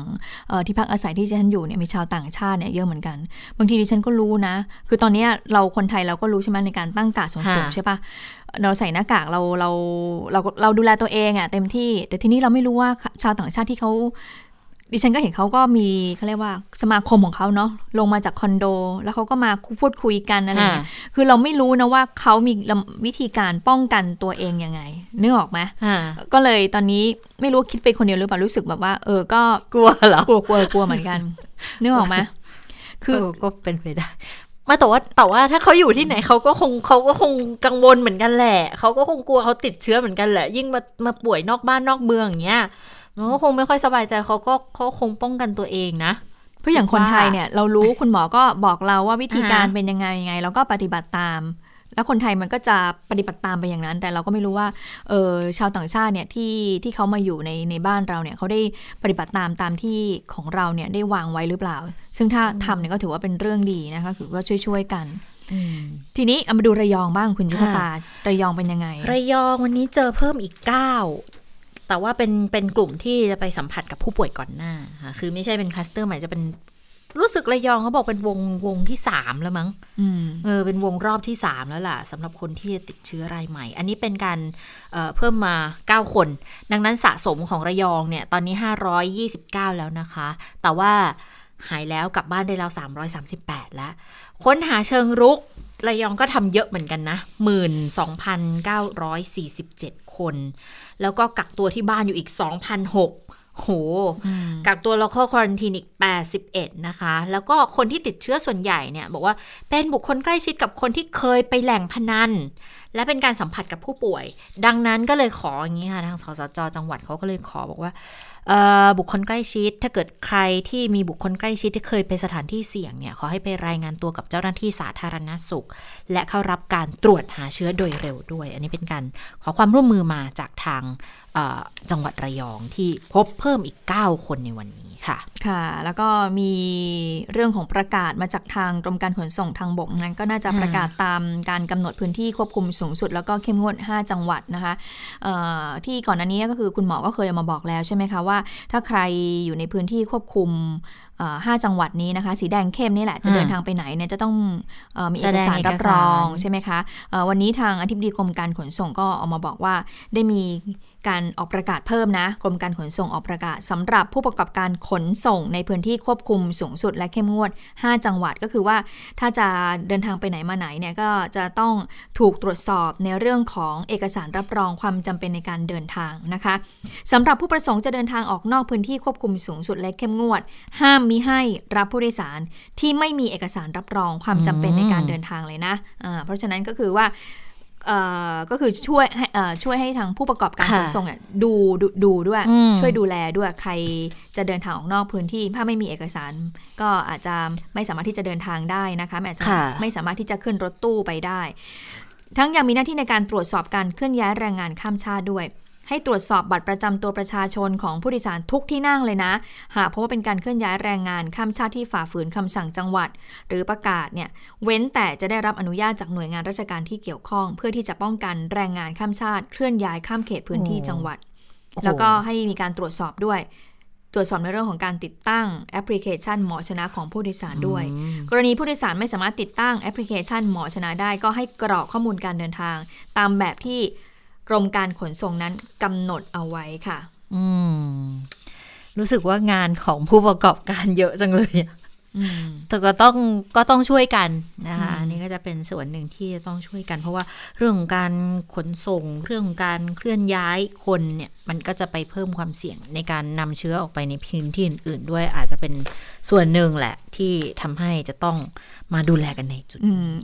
ที่พักอาศัยที่ดิฉันอยู่เนี่ยมีชาวต่างชาติเนี่ยเยอะเหมือนกัน บางทีดิฉันก็รู้นะ คือตอนนี้เราคนไทยเราก็รู้ใช่ไหมในการตั้งกาดสูงๆใช่ปะเราใส่หน้ากากเราเราเราเราดูแลตัวเองอะเต็มที่ แต่ทีนี้เราไม่รู้ว่าชาวต่างชาติที่เขา ดิฉันก็เห็นเขาก็มีเขาเรียกว่าสมาคมของเขาเนาะลงมาจากคอนโด แล้วเขาก็มาพูดคุยกันอะไรเงี้ยคือเราไม่รู้นะว่าเขามีวิธีการป้องกันตัวเองยังไงนึกออกไหมก็เลยตอนนี้ไม่รู้คิดไปคนเดียวหรือเปล่ารู้สึกแบบว่า เออก็กลัวเหรอกลัวกลัวกลัวเหมือนกันนึกออกไหมคือก็เป็นไปได้มาแต่ว่าแต่ว่าถ้าเขาอยู่ที่ไหนเขาก็คงเขาก็คงกังวลเหมือนกันแหละเขาก็คงกลัวเขาติดเชื้อเหมือนกันแหละ ยิ่งมามาป่วยนอกบ้านนอกเมืองอย่างเงี้ย มันก็คงไม่ค่อยสบายใจเขาก็เขาคงป้องกันตัวเองนะเพราะอย่างคนไทยเนี่ยเรารู้คุณหมอก็บอกเราว่าวิธีการเป็นยังไงยังไงเราก็ปฏิบัติตาม แล้วคนไทยมันก็จะปฏิบัติตามไปอย่างนั้น แต่เราก็ไม่รู้ว่าเออชาวต่างชาติเนี่ยที่ที่เขามาอยู่ในในบ้านเราเนี่ยเขาได้ปฏิบัติตามตามที่ของเราเนี่ยได้วางไว้หรือเปล่า ซึ่งถ้าทำเนี่ยก็ถือว่าเป็นเรื่องดีนะคะคือว่าช่วยๆกันทีนี้เอามาดูระยองบ้างคุณยุพตา ระยองเป็นยังไง ระยองวันนี้เจอเพิ่มอีกเก้า แต่ว่าเป็นเป็นกลุ่มที่จะไปสัมผัสกับผู้ป่วยก่อนหน้าค่ะคือไม่ใช่เป็นคลัสเตอร์ใหม่จะเป็นรู้สึกระยองเขาบอกเป็นวงวงที่สามแล้วมั้งเออเป็นวงรอบที่สามแล้วล่ะสำหรับคนที่ติดเชื้อรายใหม่ อันนี้เป็นการเเพิ่มมาเก้าคน ดังนั้นสะสมของระยองเนี่ยตอนนี้ห้าร้อยยี่สิบเก้าแล้วนะคะ แต่ว่าหายแล้วกลับบ้านได้แล้วสามร้อยสามสิบแปดแล้ว ค้นหาเชิงรุก ระยองก็ทำเยอะเหมือนกันนะหมื่นสองพันเก้าร้อยสี่สิบเจ็ดคน แล้วก็กักตัวที่บ้านอยู่อีกสองพันหกโห กักตัว local quarantine อีก81 นะคะ แล้วก็คนที่ติดเชื้อส่วนใหญ่เนี่ย บอกว่าเป็นบุคคลใกล้ชิดกับคนที่เคยไปแหล่งพนัน และเป็นการสัมผัสกับผู้ป่วย ดังนั้นก็เลยขออย่างนี้ค่ะทางสสจจังหวัดเขาก็เลยขอบอกว่าบุคคลใกล้ชิด ถ้าเกิดใครที่มีบุคคลใกล้ชิดที่เคยไปสถานที่เสี่ยงเนี่ยขอให้ไปรายงานตัวกับเจ้าหน้าที่สาธารณสุข และเข้ารับการตรวจหาเชื้อโดยเร็วด้วย อันนี้เป็นการขอความร่วมมือมาจากทางจังหวัดระยองที่พบเพิ่มอีก 9 คนในวันนี้ค่ะ ค่ะ แล้วก็มีเรื่องของประกาศมาจากทางกรมการขนส่งทางบกนั้นก็น่าจะประกาศตามการกำหนดพื้นที่ควบคุมสูงสุด แล้วก็เข้มงวด 5 จังหวัดนะคะที่ก่อนหน้านี้ก็คือคุณหมอก็เคยมาบอกแล้วใช่ไหมคะว่า ถ้าใครอยู่ในพื้นที่ควบคุมห้าจังหวัดนี้นะคะ สีแดงเข้มนี่แหละ จะเดินทางไปไหนเนี่ยจะต้องอมีเอกสารรับรองใช่ไหมคะวันนี้ทางอธิบดีกรมการขนส่งก็ออกมาบอกว่าได้มี การออกประกาศเพิ่มนะ กรมการขนส่งออกประกาศสำหรับผู้ประกอบการขนส่งในพื้นที่ควบคุมสูงสุดและเข้มงวด 5 จังหวัดก็คือว่า ถ้าจะเดินทางไปไหนมาไหนเนี่ยก็จะต้องถูกตรวจสอบในเรื่องของเอกสารรับรองความจำเป็นในการเดินทางนะคะสำหรับผู้ประสงค์จะเดินทางออกนอกพื้นที่ควบคุมสูงสุดและเข้มงวด ห้ามมิให้รับผู้โดยสารที่ไม่มีเอกสารรับรองความจำเป็นในการเดินทางเลยนะะเพราะฉะนั้นก็คือว่า ก็คือช่วยช่วยให้ทางผู้ประกอบการขนส่งเนี่ยดูดูดูด้วย ช่วยดูแลด้วยใครจะเดินทางออกนอกพื้นที่ ถ้าไม่มีเอกสาร ก็อาจจะไม่สามารถที่จะเดินทางได้นะคะอาจจะไม่สามารถที่จะขึ้นรถตู้ไปได้ ทั้งยังมีหน้าที่ในการตรวจสอบการเคลื่อนย้ายแรงงานข้ามชาติด้วย ให้ตรวจสอบบัตรประจำตัวประชาชนของผู้โดยสารทุกที่นั่งเลยนะ หากพบว่าเป็นการเคลื่อนย้ายแรงงานข้ามชาติที่ฝ่าฝืนคำสั่งจังหวัด หรือประกาศเนี่ยเว้นแต่จะได้รับอนุญาตจากหน่วยงานราชการที่เกี่ยวข้อง เพื่อที่จะป้องกันแรงงานข้ามชาติเคลื่อนย้ายข้ามเขตพื้นที่จังหวัด แล้วก็ให้มีการตรวจสอบด้วยตรวจสอบในเรื่องของการติดตั้งแอปพลิเคชันหมอชนะของผู้โดยสารด้วย กรณีผู้โดยสารไม่สามารถติดตั้งแอปพลิเคชันหมอชนะได้ก็ให้กรอกข้อมูลการเดินทาง ตามแบบที่ รมการขนส่งนั้นกำหนดเอาไว้ค่ะ อืม รู้สึกว่างานของผู้ประกอบการเยอะจังเลยแต่ก็ต้องก็ต้องช่วยกันนะคะอันนี้ก็จะเป็นส่วนหนึ่งที่ต้องช่วยกัน เพราะว่าเรื่องของการขนส่ง เรื่องของการเคลื่อนย้ายคนเนี่ย มันก็จะไปเพิ่มความเสี่ยงในการนำเชื้อออกไปในพื้นที่อื่น ๆ ด้วยอาจจะเป็นส่วนหนึ่งแหละที่ทำให้จะต้อง มาดูแลกันในจุด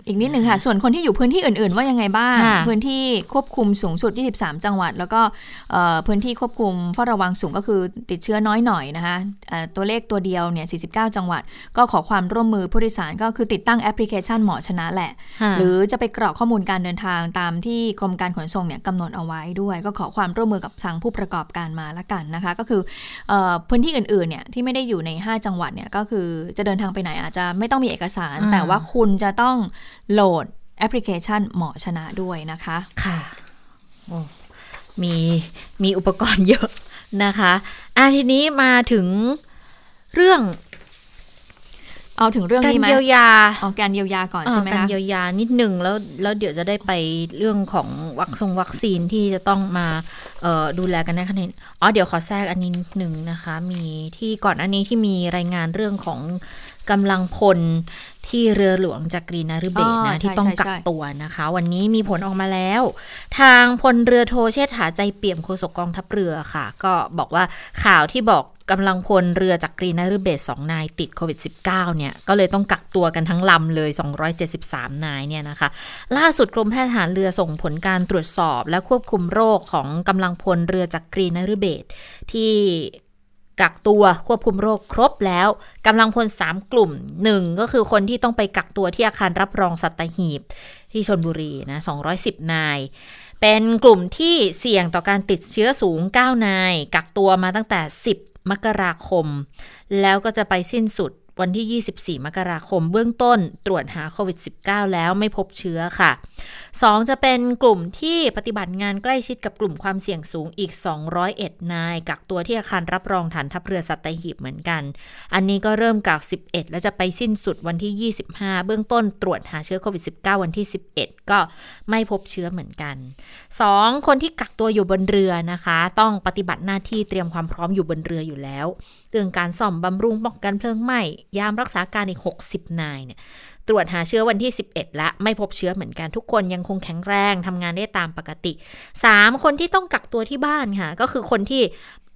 อีกนิดหนึ่งค่ะ ส่วนคนที่อยู่พื้นที่อื่น ๆ ว่ายังไงบ้าง พื้นที่ควบคุมสูงสุด 23 จังหวัด แล้วก็พื้นที่ควบคุมเฝ้าระวังสูงก็คือติดเชื้อน้อยหน่อยนะคะตัวเลขตัวเดียวเนี่ย 49 จังหวัด ก็ขอความร่วมมือผู้โดยสารก็คือติดตั้งแอปพลิเคชันหมอชนะแหละ หรือจะไปกรอกข้อมูลการเดินทางตามที่กรมการขนส่งเนี่ยกำหนดเอาไว้ด้วย ก็ขอความร่วมมือกับทางผู้ประกอบการมาละกันนะคะ ก็คือพื้นที่อื่น ๆ เนี่ยที่ไม่ได้อยู่ใน 5 จังหวัดเนี่ยก็คือจะเดินทางไปไหนอาจจะไม่ต้องมีเอกสารแต่ว่าคุณจะต้องโหลดแอปพลิเคชันหมอชนะด้วยนะคะ ค่ะมีมีอุปกรณ์เยอะนะคะอะทีนี้มาถึงเรื่อง เอาถึงเรื่องการนี้ไหมเยียวยาเอาการเยียวยาก่อนใช่ไหมอ่าการคะเยียวยานิดหนึ่งแล้วแล้วเดี๋ยวจะได้ไปเรื่องของวัคซงวัคซีนที่จะต้องมาเอ่อดูแลกันในขั้นนี้อ๋อเดี๋ยวขอแทรกอันนี้นิดหนึ่งนะคะ มีที่ก่อนอันนี้ที่มีรายงานเรื่องของ กำลังพลที่เรือหลวงจากกรีนารุเบศอ๋อนะใช่ที่ต้องใช่กักใช่ตัวนะคะ วันนี้มีผลออกมาแล้ว ทางพลเรือโทเชษฐาใจเปี่ยมโฆษกกองทัพเรือค่ะ ก็บอกว่าข่าวที่บอกกำลังพลเรือจากกรีนารุเบศสองนายติดโควิด -19 เนี่ย ก็เลยต้องกักตัวกันทั้งลำเลย 273 นายเนี่ยนะคะ ล่าสุดกรมแพทย์ทหารเรือส่งผลการตรวจสอบ และควบคุมโรคของกำลังพลเรือจากกรีนารุเบศที่ กักตัวควบคุมโรคครบแล้วกำลังพล 3 กลุ่ม 1 ก็คือคนที่ต้องไปกักตัวที่อาคารรับรองสัตหีบ ที่ชนบุรีนะ 210 นาย เป็นกลุ่มที่เสี่ยงต่อการติดเชื้อสูง 9 นาย กักตัวมาตั้งแต่ 10 มกราคม แล้วก็จะไปสิ้นสุด วันที่ 24 มกราคมเบื้องต้นตรวจหาโควิด -19 แล้วไม่พบเชื้อค่ะ 2 จะเป็นกลุ่มที่ปฏิบัติงานใกล้ชิดกับกลุ่มความเสี่ยงสูงอีก 201 นาย กักตัวที่อาคารรับรองฐานทัพเรือสัตหีบเหมือนกัน อันนี้ก็เริ่มกัก 11 แล้วจะไปสิ้นสุดวันที่ 25 เบื้องต้นตรวจหาเชื้อโควิด -19 วันที่ 11 ก็ไม่พบเชื้อเหมือนกัน 2. คนที่กักตัวอยู่บนเรือนะคะ ต้องปฏิบัติหน้าที่เตรียมความพร้อมอยู่บนเรืออยู่แล้วเรื่องการซ่อมบำรุงป้องกันเพลิงไหม้ยามรักษาการอีก 60 นายเนี่ยตรวจหาเชื้อวันที่ 11และไม่พบเชื้อเหมือนกันทุกคนยังคงแข็งแรงทำงานได้ตามปกติ 3. คนที่ต้องกักตัวที่บ้านค่ะ ก็คือคนที่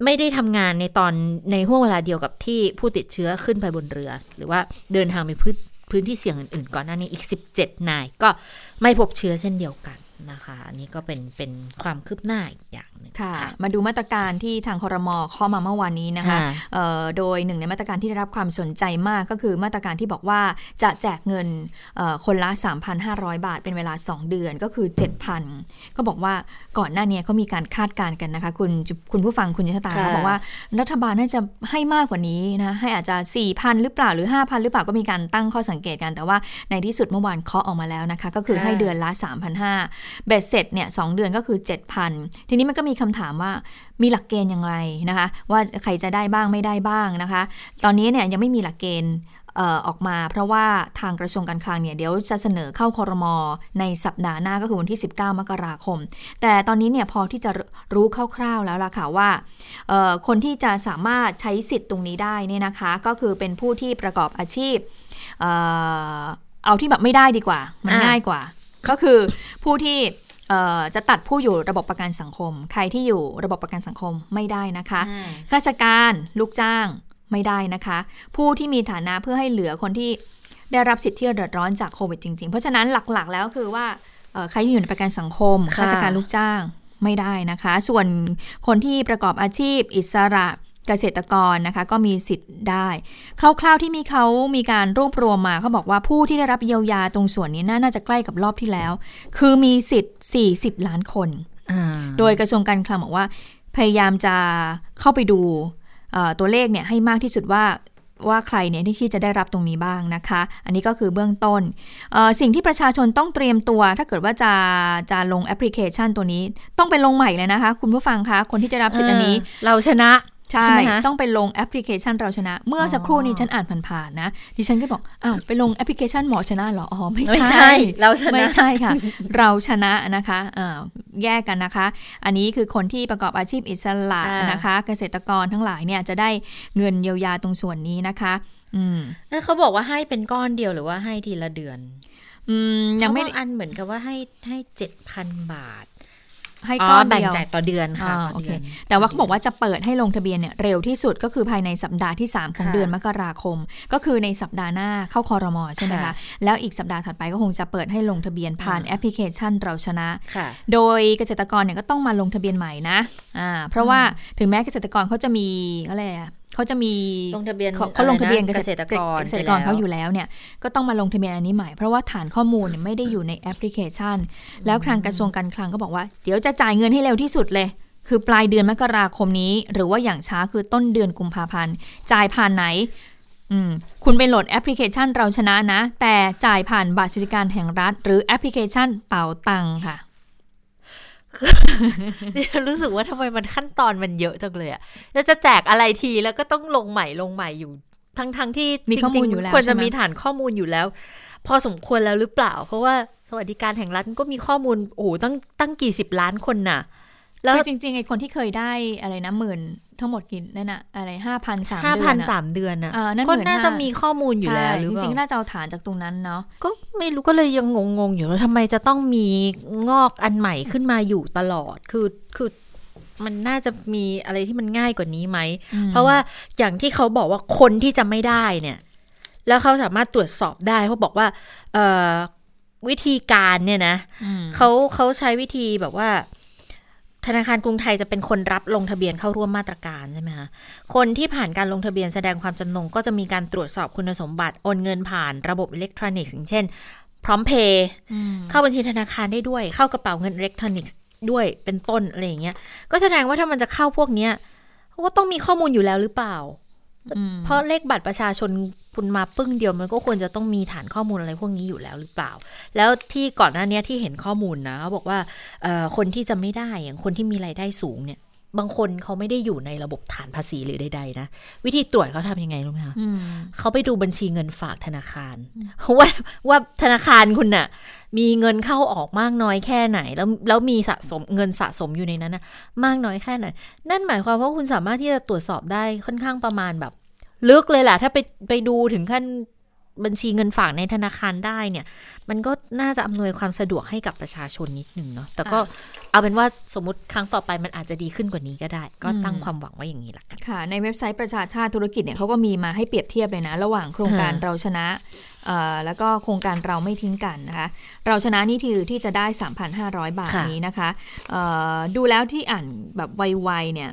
ไม่ได้ทำงานในตอนในห่วงเวลาเดียวกับที่ผู้ติดเชื้อขึ้นไปบนเรือ หรือว่าเดินทางไปพื้นพื้นที่เสี่ยงอื่นๆ ก่อนหน้านี้อีก 17 นายก็ไม่พบเชื้อเช่นเดียวกัน นะคะ อันนี้ก็เป็นเป็นความคืบหน้าอีกอย่างหนึ่งค่ะ มาดูมาตรการที่ทางคอรมอข้อมาเมื่อวานนี้นะคะค่ะเอ่อโดยหนึ่งในมาตรการที่ได้รับความสนใจมากก็คือมาตรการที่บอกว่าจะแจกเงินเอ่อคนละ 3,500 บาท เป็นเวลา 2 เดือนก็คือ 7,000 ก็บอกว่าก่อนหน้านี้เขามีการคาดการณ์กันนะคะ คุณจุคุณผู้ฟังคุณยศตาค่ะเขาบอกว่ารัฐบาลน่าจะให้มากกว่านี้นะให้อาจจะ 4,000 หรือเปล่าหรือ 5,000 หรือเปล่าก็มีการตั้งข้อสังเกตกันแต่ว่าในที่สุดเมื่อวานเคาะออกมาแล้วนะคะ ก็คือให้เดือนละ 3,500เบ็ดเสร็จเนี่ยสองเดือนก็คือ 7,000 ทีนี้มันก็มีคำถามว่ามีหลักเกณฑ์อย่างไรนะคะ ว่าใครจะได้บ้างไม่ได้บ้างนะคะ ตอนนี้เนี่ยยังไม่มีหลักเกณฑ์ออกมาเพราะว่าทางกระทรวงการคลังเนี่ยเดี๋ยวจะเสนอเข้าคอรมอในสัปดาห์หน้าก็คือวันที่ 19 มกราคม แต่ตอนนี้เนี่ยพอที่จะรู้คร่าวๆแล้วล่ะค่ะว่าคนที่จะสามารถใช้สิทธิ์ตรงนี้ได้เนี่ยนะคะ ก็คือเป็นผู้ที่ประกอบอาชีพเอาที่แบบไม่ได้ดีกว่า มันง่ายกว่า ก็คือผู้ที่เอ่อจะตัดผู้อยู่ระบบประกันสังคม ใครที่อยู่ระบบประกันสังคมไม่ได้นะคะข้าราชการลูกจ้างไม่ได้นะคะ ผู้ที่มีฐานะเพื่อให้เหลือคนที่ได้รับสิทธิ์ที่เดือดร้อนจากโควิดจริง ๆ เพราะฉะนั้นหลักๆ แล้วคือว่าเอ่อใครที่อยู่ในประกันสังคมค่ะข้าราชการลูกจ้างไม่ได้นะคะ ส่วนคนที่ประกอบอาชีพ อิสระ เกษตรกรนะคะก็มีสิทธิ์ได้ คร่าวๆที่มีเขามีการรวบรวมมาเขาบอกว่าผู้ที่ได้รับเยียวยาตรงส่วนนี้น่าจะใกล้กับรอบที่แล้ว คือมีสิทธิ์ 40 ล้านคนอ่าโดยกระทรวงการคลังบอกว่า พยายามจะเข้าไปดูเอ่อตัวเลขเนี่ยให้มากที่สุดว่าว่าใครเนี่ยที่จะได้รับตรงนี้บ้างนะคะ อันนี้ก็คือเบื้องต้นเอ่อสิ่งที่ประชาชนต้องเตรียมตัว ถ้าเกิดว่าจะจะลงแอปพลิเคชันตัวนี้ ต้องไปลงใหม่เลยนะคะ คุณผู้ฟังคะ คนที่จะรับสิทธิ์อันนี้เออเราชนะ ใช่ไหมคะต้องไปลงแอปพลิเคชันเราชนะ เมื่อสักครู่นี้ฉันอ่านผ่านๆนะ ดิฉันก็บอกอ้าวไปลงแอปพลิเคชันหมอชนะเหรอ อ๋อ ไม่ไม่ใช่ใช่ เราชนะ ไม่ใช่ค่ะ เราชนะนะคะอ่าแยกกันนะคะ อันนี้คือคนที่ประกอบอาชีพอิสระอ่านนะคะ เกษตรกรทั้งหลายเนี่ยจะได้เงินเยียวยาตรงส่วนนี้นะคะ อืมแล้วเขาบอกว่าให้เป็นก้อนเดียวหรือว่าให้ทีละเดือน อืมยังไม่เพราะบางอันเหมือนกับว่าให้ให้เจ็ดพันบาท ให้ก้อนแบ่งเดียวจ่ายต่อเดือนค่ะอ่าต่อโอเคเดือนแต่ว่าเขาบอกว่าจะเปิดให้ลงทะเบียนเนี่ยเร็วที่สุดก็คือภายในสัปดาห์ที่ 3 ของค่ะเดือนมกราคม ก็คือในสัปดาห์หน้าเข้าคอรมอใช่ไหมคะค่ะแล้วอีกสัปดาห์ถัดไปก็คงจะเปิดให้ลงทะเบียนผ่านอ่าแอปพลิเคชันเราชนะค่ะโดยเกษตรกรเนี่ยก็ต้องมาลงทะเบียนใหม่นะอ่าเพราะว่าถึงแม้เกษตรกรเขาจะมีอะไรอะ เขาจะมีลงทะเบียนเขาเขาลงทะเบียนอะไรนะเกษตรกรเกษตรกรไปแล้วเขาอยู่แล้วเนี่ยก็ต้องมาลงทะเบียนอันนี้ใหม่เพราะว่าฐานข้อมูลเนี่ยไม่ได้อยู่ในแอปพลิเคชัน แล้วทางกระทรวงการคลังก็บอกว่า เดี๋ยวจะจ่ายเงินให้เร็วที่สุดเลย คือปลายเดือนมกราคมนี้ หรือว่าอย่างช้าคือต้นเดือนกุมภาพันธ์จ่ายผ่านไหนอืมคุณไปโหลดแอปพลิเคชันเราชนะนะ แต่จ่ายผ่านบัตรสวัสดิการแห่งรัฐ หรือแอปพลิเคชันเป๋าตังค่ะ รู้สึกว่าทำไมมันขั้นตอนมันเยอะจังเลยอะแล้วจะแจกอะไรทีแล้วก็ต้องลงใหม่ลงใหม่อยู่ ทั้งทั้งที่มีข้อมูลจริงๆอยู่แล้วควรใช่จะไหมมีฐานข้อมูลอยู่แล้ว พอสมควรแล้วหรือเปล่า เพราะว่าสวัสดิการแห่งรัฐก็มีข้อมูลโอ้โหตั้งตั้งกี่สิบล้านคนน่ะ แล้วคือจริงๆไอ้คนที่เคยได้อะไรนะหมื่นทั้งหมดกี่นั่นอะอะไรห้าพันสามห้าเดืพัอนนสาอะมเดือนน่ะอ่านั่นก็หมื่นน่าห้าจะมีข้อมูลอยู่แล้วหรือจเปริงๆล่าน่าจะเอาฐานจากตรงนั้นเนาะก็ไม่รู้ก็เลยยังงงๆอยู่แล้วทำไมจะต้องมีงอกอันใหม่ขึ้นมาอยู่ตลอดคือคือมันน่าจะมีอะไรที่มันง่ายกว่านี้ไหม เพราะว่าอย่างที่เขาบอกว่าคนที่จะไม่ได้เนี่ย แล้วเขาสามารถตรวจสอบได้เขาบอกว่าเอ่อวิธีการเนี่ยนะอืมเขาเขาใช้วิธีแบบว่า ธนาคารกรุงไทยจะเป็นคนรับลงทะเบียนเข้าร่วมมาตรการใช่ไหมคะ คนที่ผ่านการลงทะเบียนแสดงความจำนงก็จะมีการตรวจสอบคุณสมบัติโอนเงินผ่านระบบอิเล็กทรอนิกส์อย่างเช่น พร้อมเพย์อืมเข้าบัญชีธนาคารได้ด้วย เข้ากระเป๋าเงินอิเล็กทรอนิกส์ด้วยเป็นต้นอะไรอย่างเงี้ย ก็แสดงว่าถ้ามันจะเข้าพวกเนี้ยเขาก็ต้องมีข้อมูลอยู่แล้วหรือเปล่าอืม เพราะเลขบัตรประชาชนคุณมาปึ้งเดียวมันก็ควรจะต้องมีฐานข้อมูลอะไรพวกนี้อยู่แล้วหรือเปล่า แล้วที่ก่อนหน้านี้ที่เห็นข้อมูลนะเขาบอกว่าคนที่จะไม่ได้อย่างคนที่มีรายได้สูงเนี่ย บางคนเขาไม่ได้อยู่ในระบบฐานภาษีหรือใดๆนะวิธีตรวจเขาทำยังไงรู้ไหมคะอืมเขาไปดูบัญชีเงินฝากธนาคารว่าว่าธนาคารคุณน่ะ มีเงินเข้าออกมากน้อยแค่ไหน แล้วแล้วมีสะสมเงินสะสมอยู่ในนั้นนะมากน้อยแค่ไหน นั่นหมายความว่าคุณสามารถที่จะตรวจสอบได้ค่อนข้างประมาณแบบ ลึกเลยแหละถ้าไปไปดูถึงขั้น บัญชีเงินฝากในธนาคารได้เนี่ย มันก็น่าจะอำนวยความสะดวกให้กับประชาชนนิดนึงเนาะแต่ก็เอาเป็นว่าสมมติครั้งต่อไปมันอาจจะดีขึ้นกว่านี้ก็ได้ ก็ตั้งความหวังไว้อย่างนี้ละกันค่ะ ในเว็บไซต์ประชาชาติธุรกิจเนี่ยเขาก็มีมาให้เปรียบเทียบเลยนะ ระหว่างโครงการฮะเราชนะเอ่อแล้วก็โครงการเราไม่ทิ้งกันนะคะ เราชนะนี่ที่ที่จะได้ 3,500 บาทนี้นะคะเอ่อดูแล้วที่อ่านแบบไวๆเนี่ย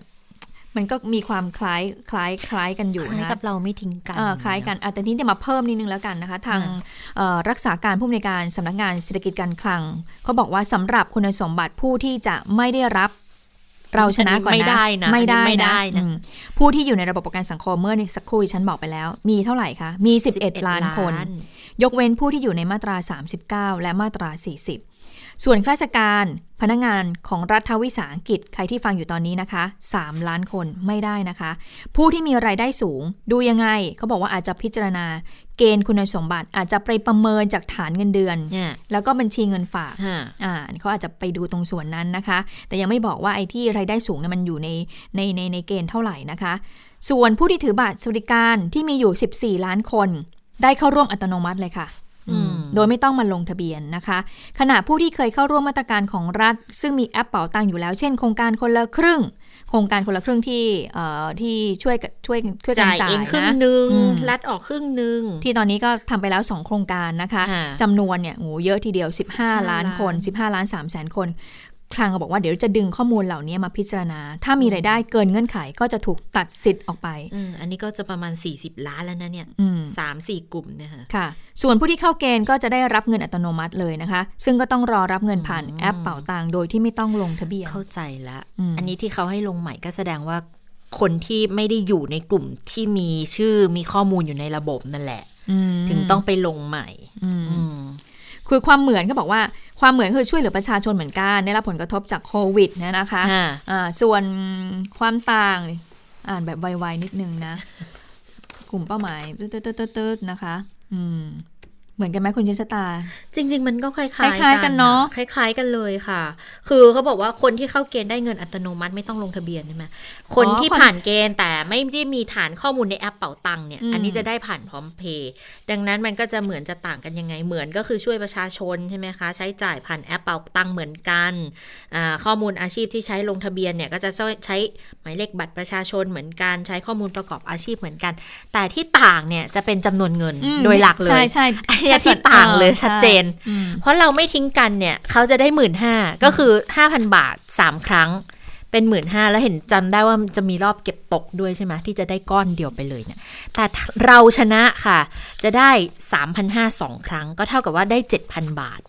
มันก็มีความคล้ายคล้ายคล้ายกันอยู่คล้ายนะกับเราไม่ทิ้งกันเออคล้ายกันอะแต่นี้จะมาเพิ่มนิดนึงแล้วกันนะคะ ทางอ่าเอ่อรักษาการผู้อำนวยการสำนักงานเศรษฐกิจการคลังเขาบอกว่าสำหรับคุณสมบัติผู้ที่จะไม่ได้รับเราชนะก่อนนะไม่ได้นะไม่ได้อันนี้ไม่ได้นะอืมผู้ที่อยู่ในระบบประกันสังคมเมื่อสักครู่ฉันบอกไปแล้ว มีเท่าไหร่คะ มี 11 ล้านคน ยกเว้นผู้ที่อยู่ในมาตรา 39 และมาตรา 40 ส่วนข้าราชการพนักงานของรัฐวิสาหกิจใครที่ฟังอยู่ตอนนี้นะคะ 3 ล้านคนไม่ได้นะคะ ผู้ที่มีรายได้สูง ดูยังไงเขาบอกว่าอาจจะพิจารณา เกณฑ์คุณสมบัติอาจจะไปประเมินจากฐานเงินเดือนเนี่ยแล้วก็บัญชีเงินฝากฮะอ่าเขาอาจจะไปดูตรงส่วนนั้นนะคะ แต่ยังไม่บอกว่าไอ้ที่รายได้สูงเนี่ยมันอยู่ในในในในเกณฑ์เท่าไหร่นะคะ ส่วนผู้ที่ถือบัตรสวัสดิการที่มีอยู่ 14 ล้านคน ได้เข้าร่วมอัตโนมัติเลยค่ะอืม โดยไม่ต้องมาลงทะเบียนนะคะ ขณะผู้ที่เคยเข้าร่วมมาตรการของรัฐ ซึ่งมีแอปเป๋าตังค์อยู่แล้ว เช่นโครงการคนละครึ่ง โครงการคนละครึ่งที่เอ่อที่ช่วยกับช่วยช่วยกันจ่ายจ่ายเองครึ่งนะหนึ่งอืมรัดออกครึ่งหนึ่งที่ตอนนี้ก็ทำไปแล้ว 2 โครงการนะคะค่ะจำนวนเนี่ยโหเยอะทีเดียว 15 ล้านคน 15 ล้าน3แสนคน คลังก็บอกว่าเดี๋ยวจะดึงข้อมูลเหล่านี้มาพิจารณา ถ้ามีรายได้เกินเงื่อนไขก็จะถูกตัดสิทธิ์ออกไปอืมอันนี้ก็จะประมาณ 40 ล้านแล้วนะเนี่ยอืมสามสี่กลุ่มเนี่ยค่ะค่ะ ส่วนผู้ที่เข้าเกณฑ์ก็จะได้รับเงินอัตโนมัติเลยนะคะ ซึ่งก็ต้องรอรับเงินผ่านอืมแอปเป๋าตังค์โดยที่ไม่ต้องลงทะเบียน เข้าใจละอืมอันนี้ที่เขาให้ลงใหม่ก็แสดงว่าคนที่ไม่ได้อยู่ในกลุ่มที่มีชื่อมีข้อมูลอยู่ในระบบนั่นแหละอืมถึงต้องไปลงใหม่อืมอืม คือความเหมือนก็บอกว่าความเหมือนคือช่วยเหลือประชาชนเหมือนกันได้รับผลกระทบจากโควิดเนี่ยนะคะอ่าอ่าส่วนความต่างนี่อ่านแบบไวๆนิดนึงนะ กลุ่มเป้าหมายตืดๆๆๆนะคะ อืม เหมือนกันไหมคุณชินชตา จริง ๆ มันก็คล้ายๆคล้ายๆกันเนอะคล้าย ๆ กันเลยค่ะ คือเขาบอกว่าคนที่เข้าเกณฑ์ได้เงินอัตโนมัติไม่ต้องลงทะเบียนใช่ไหมคนที่ผ่านเกณฑ์แต่ไม่ได้มีฐานข้อมูลในแอปเป๋าตังค์เนี่ยอันนี้จะได้ผ่านพร้อมเพย์ดังนั้นมันก็จะเหมือนจะต่างกันยังไงเหมือนก็คือช่วยประชาชนใช่ไหมคะ ใช้จ่ายผ่านแอปเป๋าตังค์เหมือนกันอ่าข้อมูลอาชีพที่ใช้ลงทะเบียนเนี่ยก็จะใช้หมายเลขบัตรประชาชนเหมือนกัน ใช้ข้อมูลประกอบอาชีพเหมือนกัน แต่ที่ต่างเนี่ยจะเป็นจำนวนเงินอืมโดยหลักเลยใช่ใช่อันเนี้ยที่ต่างเลยออชัดเจนใช่อืมเพราะเราไม่ทิ้งกันเนี่ย เขาจะได้หมื่นห้าก็คือห้าพันบาทสามครั้ง เป็นหมื่นห้าแล้วเห็นจำได้ว่ามันจะมีรอบเก็บตกด้วยใช่ไหมที่จะได้ก้อนเดียวไปเลยเนี่ย แต่เราชนะค่ะ จะได้สามพันห้าสองครั้ง ก็เท่ากับว่าได้เจ็ดพันบาท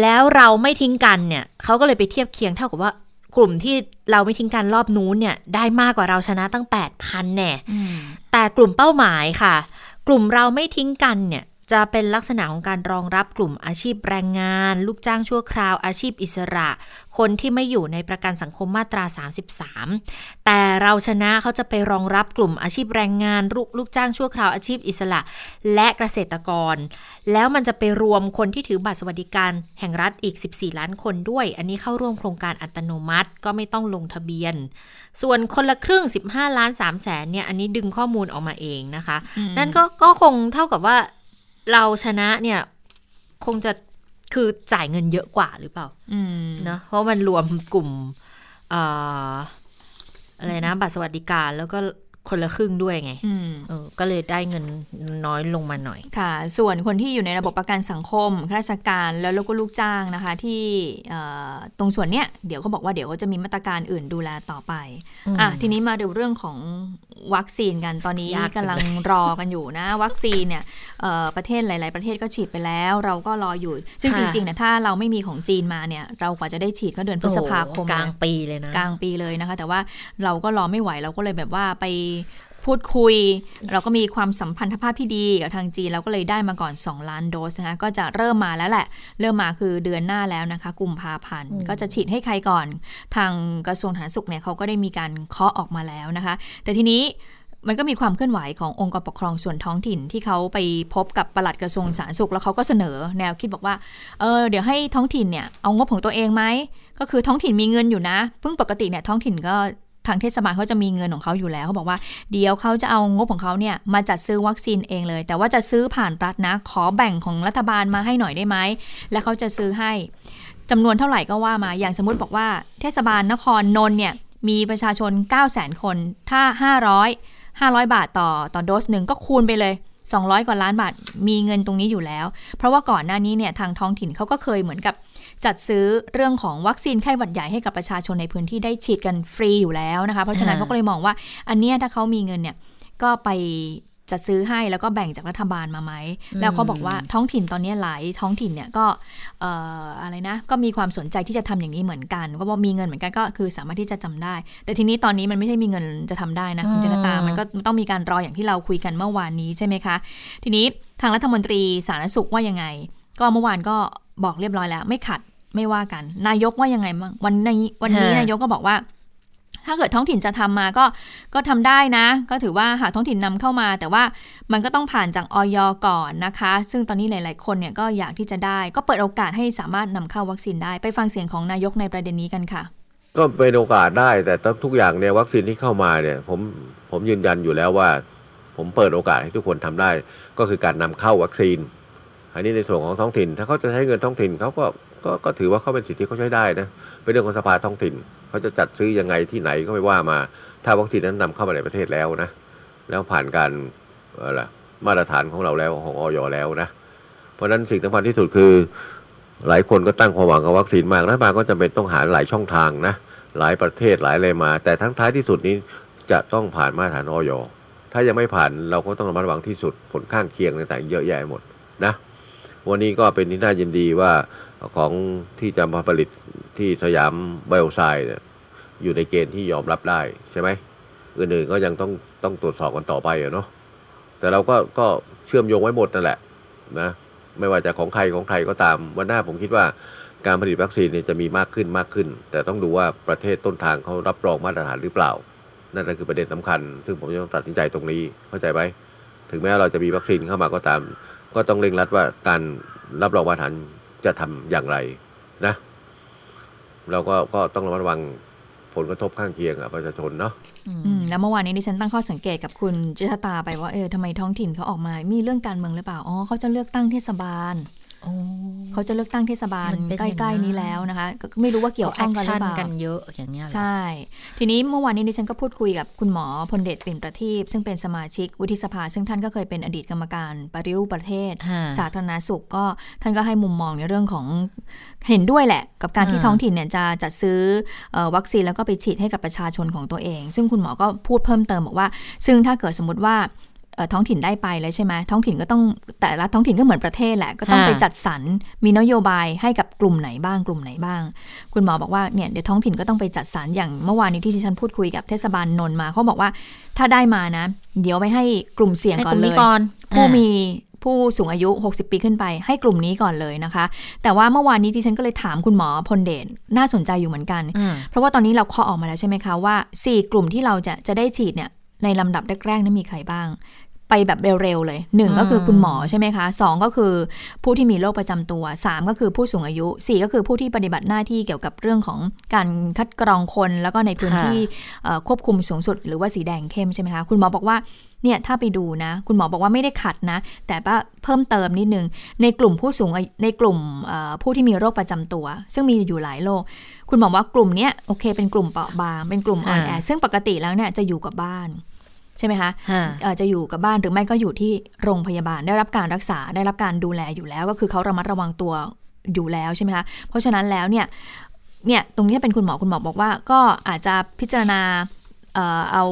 แล้วเราไม่ทิ้งกันเนี่ยเขาก็เลยไปเทียบเคียงเท่ากับว่ากลุ่มที่เราไม่ทิ้งกันรอบนู้นเนี่ย ได้มากกว่าเราชนะตั้งแปดพันแน่อืมแต่กลุ่มเป้าหมายค่ะ กลุ่มเราไม่ทิ้งกันเนี่ย จะเป็นลักษณะของการรองรับกลุ่มอาชีพแรงงาน ลูกจ้างชั่วคราวอาชีพอิสระ คนที่ไม่อยู่ในประกันสังคมมาตรา 33 แต่เราชนะเขาจะไปรองรับกลุ่มอาชีพแรงงานลูกลูกจ้างชั่วคราวอาชีพอิสระ และเกษตรกร แล้วมันจะไปรวมคนที่ถือบัตรสวัสดิการแห่งรัฐอีก 14 ล้านคนด้วย อันนี้เข้าร่วมโครงการอัตโนมัติ ก็ไม่ต้องลงทะเบียน ส่วนคนละครึ่ง 15 ล้าน3แสนเนี่ยอันนี้ดึงข้อมูลออกมาเองนะคะ นั่นก็ก็คงเท่ากับว่า เราชนะเนี่ยคงจะคือจ่ายเงินเยอะกว่าหรือเปล่าอืมเนอะเพราะมันรวมกลุ่มเอ่ออะไรนะ บัตรสวัสดิการแล้วก็ คนละครึ่งด้วยไงอืมเออก็เลยได้เงินน้อยลงมาหน่อยค่ะ ส่วนคนที่อยู่ในระบบประกันสังคมข้าราชการแล้วแล้วก็ลูกจ้างนะคะ ที่เอ่อตรงส่วนเนี้ยเดี๋ยวเขาบอกว่าเดี๋ยวเขาจะมีมาตรการอื่นดูแลต่อไปอืมอะทีนี้มาดูเรื่องของวัคซีนกันตอนนี้ยากจังเลยกำลังรอกันอยู่นะ วัคซีนเนี่ยเอ่อประเทศหลาย ๆ ประเทศก็ฉีดไปแล้ว เราก็รออยู่ ซึ่งจริงๆเนี่ยถ้าเราไม่มีของจีนมาเนี่ย เรากว่าจะได้ฉีดก็เดือนพฤษภาคมโอ้โหกลางเลยปีเลยนะกลางปีเลยนะคะ แต่ว่าเราก็รอไม่ไหวเราก็เลยแบบว่าไปพูดคุย เราก็มีความสัมพันธภาพที่ดีกับทางจีนเราก็เลยได้มาก่อน 2 ล้านโดสนะคะก็จะเริ่มมาแล้วแหละ เริ่มมาคือเดือนหน้าแล้วนะคะกุมภาพันธ์อืมก็จะฉีดให้ใครก่อน ทางกระทรวงสาธารณสุขเนี่ยเขาก็ได้มีการเคาะออกมาแล้วนะคะ แต่ทีนี้มันก็มีความเคลื่อนไหวขององค์กรปกครองส่วนท้องถิ่นที่เขาไปพบกับปลัดกระทรวงสาธารณสุขแล้วเขาก็เสนอแนวคิดบอกว่าเออเดี๋ยวให้ท้องถิ่นเนี่ยเอางบของตัวเองไหมก็คือท้องถิ่นมีเงินอยู่นะเพิ่งปกติเนี่ยท้องถิ่นก็ ทางเทศบาลเขาจะมีเงินของเขาอยู่แล้วเขาบอกว่าเดี๋ยวเขาจะเอางบของเขาเนี่ยมาจัดซื้อวัคซีนเองเลย แต่ว่าจะซื้อผ่านรัฐนะ ขอแบ่งของรัฐบาลมาให้หน่อยได้ไหมและเขาจะซื้อให้จำนวนเท่าไหร่ก็ว่ามาอย่างสมมติบอกว่า เทศบาลนครนนท์เนี่ยมีประชาชน 9 0 0 0 0 0 คน ถ้า 500 500 บาทต่อต่อโดสหนึ่งก็คูณไปเลย 200 กว่าล้านบาทมีเงินตรงนี้อยู่แล้ว เพราะว่าก่อนหน้านี้เนี่ยทางท้องถิ่นเขาก็เคยเหมือนกับ จัดซื้อเรื่องของวัคซีนไข้หวัดใหญ่ให้กับประชาชนในพื้นที่ได้ฉีดกันฟรีอยู่แล้วนะคะ เพราะฉะนั้นอ่าเขาก็เลยมองว่า อันเนี้ยถ้าเขามีเงินเนี่ยก็ไปจัดซื้อให้แล้วก็แบ่งจากรัฐบาลมาไหม แล้วเขาบอกว่าท้องถิ่นตอนนี้หลายท้องถิ่นเนี่ยก็เอ่ออะไรนะ ก็มีความสนใจที่จะทำอย่างนี้เหมือนกัน ก็บอกมีเงินเหมือนกันก็คือสามารถที่จะจำได้ แต่ทีนี้ตอนนี้มันไม่ใช่มีเงินจะทำได้นะคุณอืมจนตา มันก็ต้องมีการรออย่างที่เราคุยกันเมื่อวานนี้ใช่ไหมคะ ทีนี้ทางรัฐมนตรีสาธารณสุขว่ายังไง ก็เมื่อวานก็บอกเรียบร้อยแล้ว ไม่ขัดไม่ว่ากัน นายกว่ายังไงบ้างวันนี้วันนี้ฮะนายกก็บอกว่า ถ้าเกิดท้องถิ่นจะทำมาก็ก็ทำได้นะ ก็ถือว่าหากท้องถิ่นนำเข้ามา แต่ว่ามันก็ต้องผ่านจากออยก่อนนะคะ ซึ่งตอนนี้หลาย ๆ คนเนี่ยก็อยากที่จะได้ ก็เปิดโอกาสให้สามารถนำเข้าวัคซีนได้ไปฟังเสียงของนายกในประเด็นนี้กันค่ะ ก็เป็นโอกาสได้แต่ทุกอย่างเนี่ยวัคซีนที่เข้ามาเนี่ยผมผมยืนยันอยู่แล้วว่า ผมเปิดโอกาสให้ทุกคนทำได้ ก็คือการนำเข้าวัคซีน อันนี้ในส่วนของท้องถิ่น ถ้าเขาจะใช้เงินท้องถิ่นเขาก็ก็ก็ถือว่าเขาเป็นสิทธิที่เขาใช้ได้นะเป็นเรื่องของสภาท้องถิ่นเขาจะจัดซื้อยังไงที่ไหนก็ไม่ว่ามา ถ้าวัคซีนนั้นนำเข้ามาในประเทศแล้วนะ แล้วผ่านการอะไรมาตรฐานของเราแล้วของออยแล้วนะ เพราะฉะนั้นสิ่งสำคัญที่สุดคือหลายคนก็ตั้งความหวังกับวัคซีนมากรัฐบาลก็จำเป็นต้องหาหลายช่องทางนะ หลายประเทศหลายอะไรมา แต่ทั้งท้ายที่สุดนี้จะต้องผ่านมาตรฐานออยถ้ายังไม่ผ่านเราก็ต้องระมัดระวังที่สุดผลข้างเคียงต่างๆเยอะแยะหมดนะ วันนี้ก็เป็นที่น่ายินดีว่าของที่จะมาผลิตที่สยามไบโอไซด์เนี่ยอยู่ในเกณฑ์ที่ยอมรับได้ใช่ไหมอื่นๆก็ยังต้องต้องตรวจสอบกันต่อไปอะเนาะแต่เราก็ก็เชื่อมโยงไว้หมดนั่นแหละนะไม่ว่าจะของใครของใครก็ตามวันหน้าผมคิดว่าการผลิตวัคซีนเนี่ยจะมีมากขึ้นมากขึ้น แต่ต้องดูว่าประเทศต้นทางเขารับรองมาตรฐานหรือเปล่า นั่นคือประเด็นสำคัญ ซึ่งผมจะต้องตัดสินใจตรงนี้เข้าใจไหมถึงแม้เราจะมีวัคซีนเข้ามาก็ตาม ก็ต้องเร่งรัดว่าการรับรองมาตรฐานจะทำอย่างไรนะ เราก็ก็ต้องระมัดระวังผลกระทบข้างเคียงกับประชาชนเนาะอืมแล้วเมื่อวานนี้ดิฉันตั้งข้อสังเกตกับคุณเจษตาไปว่าเออทำไมท้องถิ่นเขาออกมา มีเรื่องการเมืองหรือเปล่า อ๋อเขาจะเลือกตั้งเทศบาลโอ้ เขาจะเลือกตั้งเทศบาลมันเป็นใกอย่างนั้ล้นๆนี้แล้วนะคะ ก็ไม่รู้ว่าเกี่ยวข้องกันหรือเปล่ากันเยอะอย่างเงี้ยเหรอใช่ ทีนี้เมื่อวานนี้ดิฉันก็พูดคุยกับคุณหมอพลเดชเปลี่ยนประทีปซึ่งเป็นสมาชิกวุฒิสภา ซึ่งท่านก็เคยเป็นอดีตกรรมการปฏิรูปประเทศฮะสาธารณสุขก็ท่านก็ให้มุมมองในเรื่องของเห็นด้วยแหละ กับการที่อ่าท้องถิ่นเนี่ยจะจัดซื้อเอ่อวัคซีนแล้วก็ไปฉีดให้กับประชาชนของตัวเอง ซึ่งคุณหมอก็พูดเพิ่มเติมบอกว่า ซึ่งถ้าเกิดสมมติว่าเอ่อ ท้องถิ่นได้ไปแล้วใช่ไหมท้องถิ่นก็ต้องแต่ละท้องถิ่นก็เหมือนประเทศแหละ ก็ต้องค่ะไปจัดสรรมีนโยบายให้กับกลุ่มไหนบ้างกลุ่มไหนบ้าง คุณหมอบอกว่าเนี่ยเดี๋ยวท้องถิ่นก็ต้องไปจัดสรรอย่างเมื่อวานนี้ที่ที่ฉันพูดคุยกับเทศบาลนนท์มาเขาบอกว่าถ้าได้มานะ เดี๋ยวไปให้กลุ่มเสี่ยงให้ก่กอนลุ่มเลนี้ยก่อนผู้อ่ามีผู้สูงอายุ 60 ปีขึ้นไป ให้กลุ่มนี้ก่อนเลยนะคะ แต่ว่าเมื่อวานนี้ที่ฉันก็เลยถามคุณหมอพลเดชน่าสนใจอยู่เหมือนกันอืมเพราะว่าตอนนี้เราเคาะออกมาแล้วใช่ไหมคะว่า 4 กลุ่มที่เราจะจะได้ฉีดเนี่ยในลำดับแรกๆนั้นมีใครบ้าง ไปแบบเร็วๆเลยหนึ่งก็คือคุณหมอใช่ไหมคะสองก็คือผู้ที่มีโรคประจำตัวสามก็คือผู้สูงอายุสี่ก็คือผู้ที่ปฏิบัติหน้าที่เกี่ยวกับเรื่องของการคัดกรองคนแล้วก็ในพื้นที่เอ่อควบคุมสูงสุด หรือว่าสีแดงเข้มใช่ไหมคะคุณหมอบอกว่าเนี่ยถ้าไปดูนะ คุณหมอบอกว่าไม่ได้ขัดนะ แต่ว่าเพิ่มเติมนิดนึง ในกลุ่มผู้สูงอายุในกลุ่มเอ่อผู้ที่มีโรคประจำตัว ซึ่งมีอยู่หลายโรคคุณหมอว่ากลุ่มเนี้ยโอเค เป็นกลุ่มเปราะบางเป็นกลุ่มอ่อนแออ่าซึ่งปกติแล้วเนี่ยจะอยู่กับบ้าน ใช่ไหมคะฮะเอ่อจะอยู่กับบ้านหรือไม่ก็อยู่ที่โรงพยาบาลได้รับการรักษาได้รับการดูแลอยู่แล้ว ก็คือเขาระมัดระวังตัวอยู่แล้วใช่ไหมคะเพราะฉะนั้นแล้วเนี่ยเนี่ยตรงนี้เป็นคุณหมอคุณหมอบอกว่า ก็อาจจะพิจารณาเอ่อเอา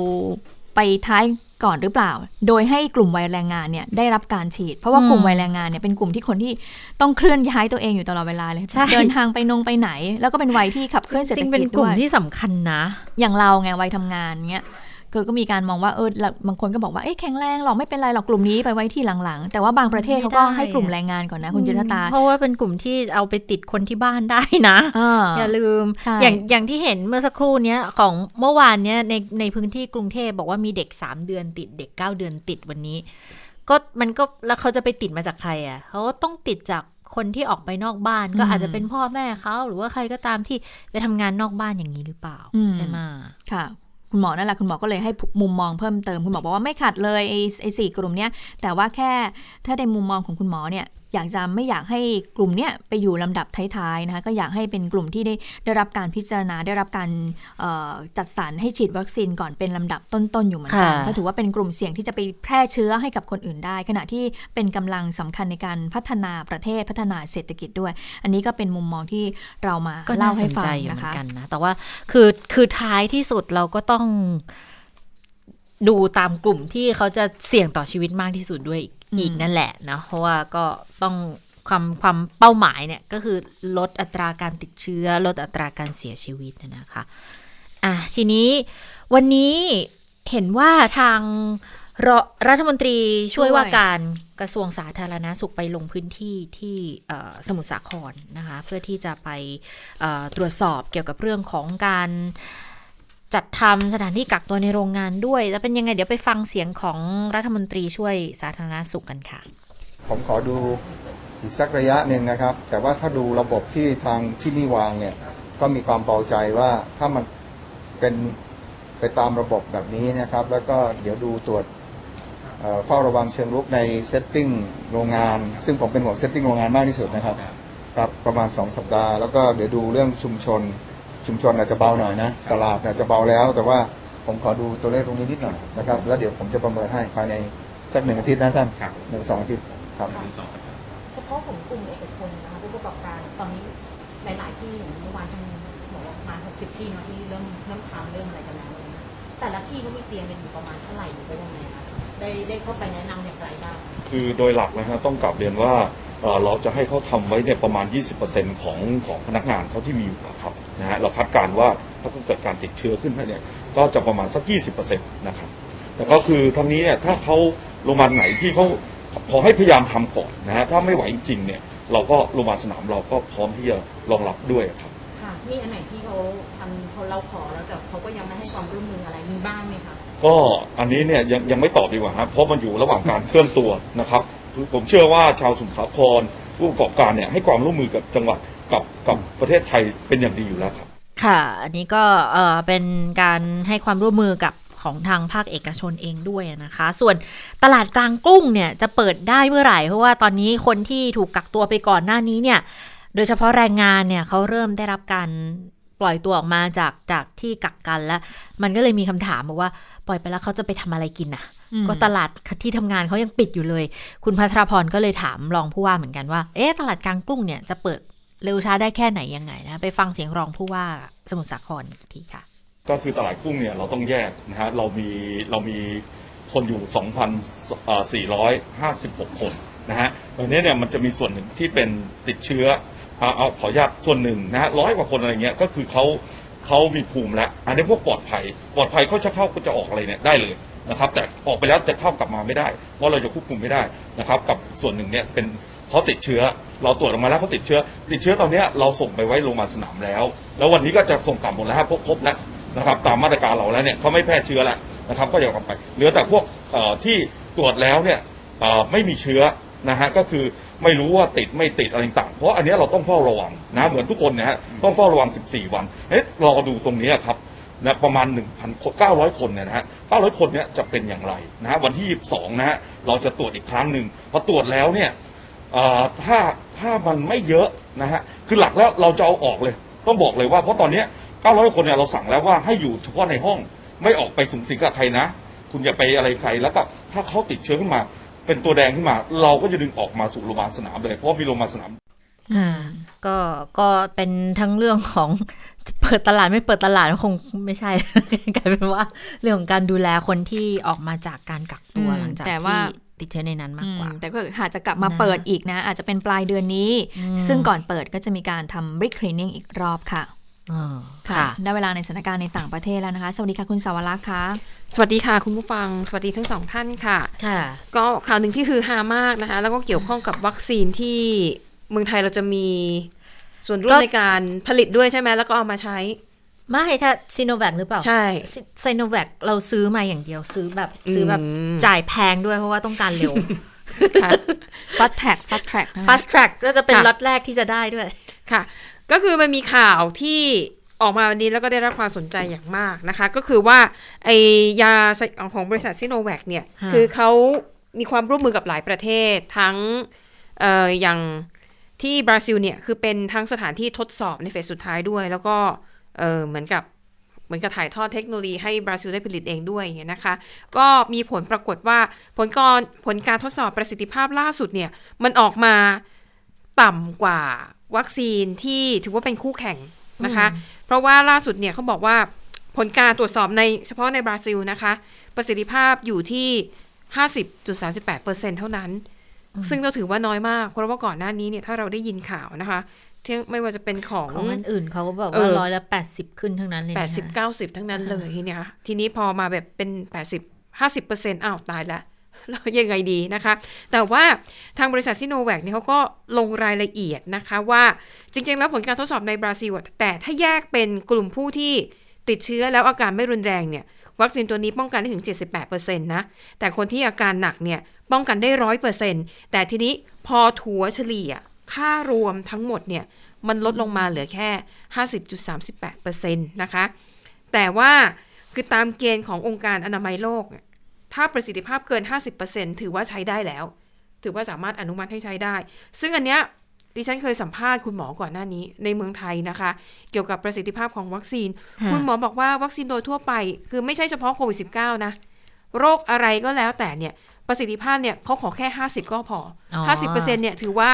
ไปท้ายก่อนหรือเปล่า โดยให้กลุ่มวัยแรงงานเนี่ยได้รับการฉีด เพราะว่ากลุ่มวัยแรงงานเนี่ยเป็นกลุ่มที่คนที่ต้องเคลื่อนย้ายตัวเองอยู่ตลอดเวลาเลยใช่เดินทางไปนงไปไหน แล้วก็เป็นวัยที่ขับเคลื่อนเศรษจฐริงกิเป็นจกลุ่ด้มวยที่สำคัญนะ อย่างเราไงวัยทำงานเงี้ย คือก็มีการมองว่าเออบางคนก็บอกว่าเอ๊ะแข็งแรงหรอกไม่เป็นไรหรอกกลุ่มนี้ไปไว้ที่หลังๆ แต่ว่าบางประเทศเขาก็ให้กลุ่มแรงงานก่อนนะคุณจุลตา เพราะว่าเป็นกลุ่มที่เอาไปติดคนที่บ้านได้นะอ่าอย่าลืมใช่อย่างอย่างที่เห็นเมื่อสักครู่เนี้ยของเมื่อวานเนี้ยในในพื้นที่กรุงเทพบอกว่ามีเด็กสามเดือนติดเด็กเก้าเดือนติดวันนี้ ก็มันก็แล้วเขาจะไปติดมาจากใครอะเขาก็ต้องติดจากคนที่ออกไปนอกบ้านก็อาจจะเป็นพ่อแม่เขาหรือว่าใครก็ตามที่ไปทำงานนอกบ้านอย่างนี้หรือเปล่าอืมใช่ไหมค่ะ คุณหมอนั่นแหละคุณหมอก็เลยให้มุมมองเพิ่มเติมคุณหมอบอกว่าไม่ขัดเลยไอ้ไอ้สี่กลุ่มเนี้ยแต่ว่าแค่ถ้าในมุมมองของคุณหมอเนี่ยอยากจะไม่อยากให้กลุ่มเนี้ยไปอยู่ลำดับท้ายๆนะคะก็อยากให้เป็นกลุ่มที่ได้ได้รับการพิจารณาได้รับการเอ่อจัดสรรให้ฉีดวัคซีนก่อนเป็นลำดับต้นๆอยู่เหมือนกันค่ะเพราะถือว่าเป็นกลุ่มเสี่ยงที่จะไปแพร่เชื้อให้กับคนอื่นได้ ขณะที่เป็นกำลังสำคัญในการพัฒนาประเทศพัฒนาเศรษฐกิจด้วย อันนี้ก็เป็นมุมมองที่เรามาก็เล่าน่าสให้นฟัใจงอยู่เหนะมือคะนกันนะแต่ว่าคือคือท้ายที่สุดเราก็ต้องดูตามกลุ่มที่เขาจะเสี่ยงต่อชีวิตมากที่สุดด้วยอืม อีกนั่นแหละนะเพราะว่าก็ต้องความความเป้าหมายเนี่ยก็คือลดอัตราการติดเชื้อ ลดอัตราการเสียชีวิตนะคะอะทีนี้วันนี้เห็นว่าทางรรัฐมนตรีช่วยว่าการกระทรวงสาธารณาสุขไปลงพื้นที่ที่สมุทรสาครนะคะ เพื่อที่จะไปตรวจสอบเกี่ยวกับเรื่องของการ จัดทำสถานที่กักตัวในโรงงานด้วย จะเป็นยังไงเดี๋ยวไปฟังเสียงของรัฐมนตรีช่วยสาธารณสุขกันค่ะ ผมขอดูอีกสักระยะหนึ่งนะครับ แต่ว่าถ้าดูระบบที่ทางที่นี่วางเนี่ยก็มีความเบาใจว่าถ้ามันเป็นไปตามระบบแบบนี้นะครับ แล้วก็เดี๋ยวดูตรวจเอ่อเฝ้าระวังเชิงรุกใน setting โรงงาน ซึ่งผมเป็นห่วง setting โรงงานมากที่สุดนะครับครับประมาณ 2 สัปดาห์ แล้วก็เดี๋ยวดูเรื่องชุมชน ชุมชนอาจจะเบาหน่อยนะ ตลาดอาจจะเบาแล้ว แต่ว่าผมขอดูตัวเลขตรงนี้นิดหน่อยนะครับแล้วเดี๋ยวผมจะประเมินให้ภายในสักหนึ่งอาทิตย์นะท่านหนึ่งสองอาทิตย์ครับเฉพาะของกลุ่มเอกชนนะคะผู้ประกอบการตอนนี้หลาย ๆ ที่อย่างเมื่อวานท่านบอกว่าประมาณ60ที่เนาะที่เริ่มเริ่มทำเริ่มอะไรกันแล้วอะไรเงี้ยแต่ละที่เขามีเตียงกันอยู่ประมาณเท่าไหร่หรือว่ายังไงคะได้ได้เข้าไปแนะนำอย่างไรบ้างคือโดยหลักนะฮะต้องกลับเรียนว่า เอ่อเราจะให้เขาทำไว้เนี่ยประมาณ 20%ของของพนักงานเขาที่มีอยู่ครับนะฮะเราคาดการณ์ว่าถ้าเกิดการติดเชื้อขึ้นมาเนี่ยก็จะประมาณสัก 20%นะครับแต่ก็คือทั้งนี้เนี่ยถ้าเขาโรงพยาบาลไหนที่เขาขอให้พยายามทำก่อนนะฮะถ้าไม่ไหวจริงๆเนี่ยเราก็โรงพยาบาลสนามเราก็พร้อมที่จะรองรับด้วยครับค่ะมีอันไหนที่เขาทำเขาเราขอแล้วแต่เขาก็ยังไม่ให้ความร่วมมืออะไรมีบ้างไหมคะก็อันนี้เนี่ยยังยังไม่ตอบดีกว่าครับเพราะมันอยู่ระหว่างการเคลื่อนตัวนะครับ ผมเชื่อว่าชาวสมุทรสาครผู้ประกอบการเนี่ยให้ความร่วมมือกับจังหวัดกับกับประเทศไทยเป็นอย่างดีอยู่แล้วครับค่ะ อันนี้ก็เออเป็นการให้ความร่วมมือกับของทางภาคเอกชนเองด้วยนะคะ ส่วนตลาดกลางกุ้งเนี่ยจะเปิดได้เมื่อไหร่ เพราะว่าตอนนี้คนที่ถูกกักตัวไปก่อนหน้านี้เนี่ย โดยเฉพาะแรงงานเนี่ยเขาเริ่มได้รับการปล่อยตัวออกมาจากจากที่กักกันแล้ว มันก็เลยมีคำถามบอกว่าปล่อยไปแล้วเขาจะไปทำอะไรกินน่ะ ก็ตลาดที่ทำงานเขายังปิดอยู่เลย คุณพัทรพรก็เลยถามรองผู้ว่าเหมือนกันว่า เอ๊ะตลาดกลางกุ้งเนี่ยจะเปิดเร็วช้าได้แค่ไหนยังไงนะไปฟังเสียงรองผู้ว่าสมุทรสาครอีกทีค่ะ ก็คือตลาดกุ้งเนี่ยเราต้องแยกนะฮะเรามีเรามีคนอยู่ 2,456 คนนะฮะตอนนี้เนี่ยมันจะมีส่วนหนึ่งที่เป็นติดเชื้อเอาเอาขออนุญาตส่วนหนึ่งนะฮะร้อยกว่าคนอะไรเงี้ยก็คือเขาเขามีภูมิแล้ว อันนี้พวกปลอดภัย ปลอดภัยเขาจะเข้าก็จะออกอะไรเนี่ยได้เลย นะครับ แต่ออกไปแล้วจะเข้ากลับมาไม่ได้ เพราะเราจะควบคุมไม่ได้นะครับ กับส่วนหนึ่งเนี่ยเป็นเขาติดเชื้อ เราตรวจออกมาแล้วเขาติดเชื้อ ติดเชื้อตอนนี้เราส่งไปไว้โรงพยาบาลสนามแล้ว แล้ววันนี้ก็จะส่งกลับหมดแล้วพบพบแล้วนะครับ ตามมาตรการเราแล้วเนี่ยเขาไม่แพร่เชื้อแล้วนะครับ ก็จะกลับไปเหลือแต่พวกที่ตรวจแล้วเนี่ยไม่มีเชื้อนะฮะก็คือไม่รู้ว่าติดไม่ติดอะไรต่างเพราะอันนี้เราต้องเฝ้าระวังนะเหมือนทุกคนนะฮะต้องเฝ้าระวัง 14 วันเอ๊ะรอดูตรงนี้ครับ นะประมาณ1,000คน900 คนเนี่ยนะฮะ 900 คนเนี่ยจะเป็นอย่างไรนะฮะวันที่ 22 นะฮะเราจะตรวจอีกครั้งหนึ่งพอตรวจแล้วเนี่ยถ้าถ้ามันไม่เยอะนะฮะคือหลักแล้วเราจะเอาออกเลย ต้องบอกเลยว่าเพราะตอนนี้ 900 คนเนี่ยเราสั่งแล้วว่าให้อยู่เฉพาะในห้องไม่ออกไปสูงสิงกับใครนะ คุณอย่าไปอะไรใครแล้วก็ถ้าเขาติดเชื้อขึ้นมา เป็นตัวแดงขึ้นมา เราก็จะดึงออกมาสู่โรงพยาบาลสนามเลยเพราะมีโรงพยาบาลสนามค่ะ ก็ก็เป็นทั้งเรื่องของเปิดตลาดไม่เปิดตลาดคงไม่ใช่กลายเป็นว่า เรื่องของการดูแลคนที่ออกมาจากการกักตัวอืมหลังจากแต่ว่าที่ติดเชื้อในนั้นมากกว่าอืมแต่ก็อาจจะกลับมานะเปิดอีกนะ อาจจะเป็นปลายเดือนนี้อืมซึ่งก่อนเปิดก็จะมีการทำ brick cleaning อีกรอบค่ะเออค่ะค่ะ ได้เวลาในสถานการณ์ในต่างประเทศแล้วนะคะ สวัสดีค่ะคุณสาวรักษ์ค่ะ สวัสดีค่ะคุณผู้ฟัง สวัสดีทั้งสองท่านค่ะ ค่ะ ก็ข่าวหนึ่งที่คือฮามากนะคะ แล้วก็เกี่ยวข้องกับวัคซีนที่ เมืองไทยเราจะมีส่วนร่วก็มในการผลิตด้วยใช่ไหมแล้วก็เอามาใช้ ไม่ถ้าซีโนแวคหรือเปล่า ใช่ซีโนแวคเราซื้อมาอย่างเดียวซื้อแบบซื้อแบบอืมจ่ายแพงด้วยเพราะว่าต้องการเร็วค่ะ fast track fast track นะคะ fast track ก็จะเป็นค่ะล็อตแรกที่จะได้ด้วย ค่ะ ก็คือมันมีข่าวที่ออกมาวันนี้แล้วก็ได้รับความสนใจอย่างมากนะคะ ก็คือว่าไอยาของบริษัทซิโนแวคเนี่ยฮะคือเขามีความร่วมมือกับหลายประเทศทั้งเอ่ออย่าง ที่บราซิลเนี่ยคือเป็นทั้งสถานที่ทดสอบในเฟสสุดท้ายด้วย แล้วก็เออเหมือนกับเหมือนกับถ่ายทอดเทคโนโลยีให้บราซิลได้ผลิตเองด้วยอย่างเงี้ยนะคะ ก็มีผลปรากฏว่าผลการผลการทดสอบประสิทธิภาพล่าสุดเนี่ย มันออกมาต่ำกว่าวัคซีนที่ถือว่าเป็นคู่แข่งนะคะ เพราะว่าล่าสุดเนี่ยเขาบอกว่าผลการตรวจสอบในเฉพาะในบราซิลนะคะ ประสิทธิภาพอยู่ที่ 50.38%เท่านั้น ซึ่งเราถือว่าน้อยมาก เพราะว่าก่อนหน้านี้เนี่ยถ้าเราได้ยินข่าวนะคะที่ไม่ว่าจะเป็นของของอันอื่นเขาก็บอกเอว่าอร้อยละแปดสิบขึ้นทั้งนั้นเลยนะแปดสิบเก้าสิบทั้งนั้นเลยทีเนี้ยทีนี้พอมาแบบเป็นแปดสิบห้าสิบเปอร์เซ็นต์อ้าวตายละแล้วยังไงดีนะคะ แต่ว่าทางบริษัทซิโนแวคเนี่ยเขาก็ลงรายละเอียดนะคะว่าจริงๆ แล้วผลการทดสอบในบราซิลอะแต่ถ้าแยกเป็นกลุ่มผู้ที่ติดเชื้อแล้วอาการไม่รุนแรงเนี่ย วัคซีนตัวนี้ป้องกันได้ถึง 78%นะ แต่คนที่อาการหนักเนี่ยป้องกันได้ร้อยเปอร์เซ็นแต่ทีนี้พอถัวเฉลี่ยค่ารวมทั้งหมดเนี่ยมันลดลงมาเหลือแค่ 50.38%นะคะ แต่ว่าคือตามเกณฑ์ขององค์การอนามัยโลกเนี่ยถ้าประสิทธิภาพเกิน 50%ถือว่าใช้ได้แล้ว ถือว่าสามารถอนุมัติให้ใช้ได้ ซึ่งอันเนี้ย ดิฉันเคยสัมภาษณ์คุณหมอก่อนหน้านี้ในเมืองไทยนะคะ เกี่ยวกับประสิทธิภาพของวัคซีนค่ะคุณหมอบอกว่าวัคซีนโดยทั่วไป คือไม่ใช่เฉพาะโควิด -19 นะ โรคอะไรก็แล้วแต่เนี่ยประสิทธิภาพเนี่ยเขาขอแค่ 50 ก็พอออ50%เนี่ยถือว่า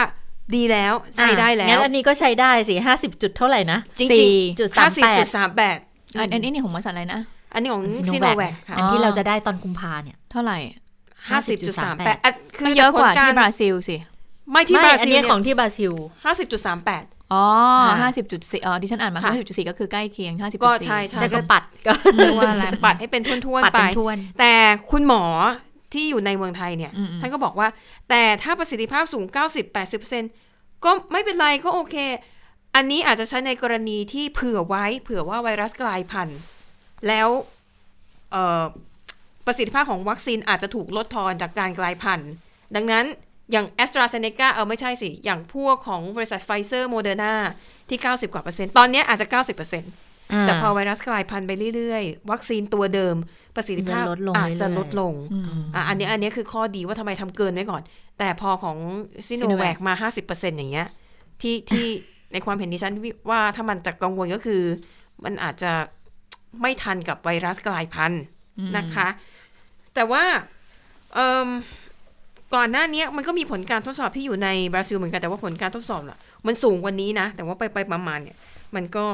ดีแล้วใช้ได้แล้งั้วนอันนี้ก็ใช้ได้สิห้าสิบจุดเท่าไหร่นะจริงสี่ๆจุดสามแปด50.38อันอันนี้นี่ของบริษัทอะไรนะ อันนี้ของซิซีโนโนแวแวคคค่ะอันที่เราจะได้ตอนกุมภาเนี่ย เท่าไหร่50.38อะคืก็เยอะกว่าแต่ผลที่บราซิลสิ ไม่ที่ไม่บราอันซิลนี้เนี่ยของที่บราซิล50.38อ๋อค่ะห้าสิบจุดสี่อ๋อดิฉันอ่านมาค่ะห้าสิบจุดสี่ก็คือใกล้เคียงห้าสิบก็ใช่ใช่จะก็ปัดก็เรียกว่าอะไรปัดให้เป็นทุ่นปัดๆไปเป็นทวนแต่คุณหมอที่อยู่ในเมืองไทยเนี่ยอืมอืมท่านก็บอกว่า แต่ถ้าประสิทธิภาพสูง 90-80%ก็ไม่เป็นไรก็โอเค อันนี้อาจจะใช้ในกรณีที่เผื่อไว้ เผื่อว่าไวรัสกลายพันธุ์ แล้วเอ่อประสิทธิภาพของวัคซีนอาจจะถูกลดทอนจากการกลายพันธุ์ ดังนั้น อย่าง AstraZeneca เออไม่ใช่สิ อย่างพวกของบริษัทไฟเซอร์โมเดอร์นาที่ 90 กว่าเปอร์เซ็นต์ ตอนเนี้ยอาจจะ 90เปอร์เซ็นต์แต่พอไวรัสกลายพันธุ์ไปเรื่อยๆ วัคซีนตัวเดิมประสิทธิภาพจะลดลงอาจจะเรื่อยๆลดลงอืมอะอันนี้อันนี้คือข้อดีว่าทำไมทำเกินไว้ก่อน แต่พอของซิโนแว Sinovac คมา 50%อย่างเงี้ยที่ที่ในความเห็นดิฉันว่าถ้ามันจะกังวลก็คือ มันอาจจะไม่ทันกับไวรัสกลายพันธุ์นะคะ แต่ว่าเอิ่ม ก่อนหน้านี้มันก็มีผลการทดสอบที่อยู่ในบราซิลเหมือนกันแต่ว่าผลการทดสอบล่ะมันสูงกว่านี้นะ แต่ว่าไปไปๆมาๆเนี่ย มันก็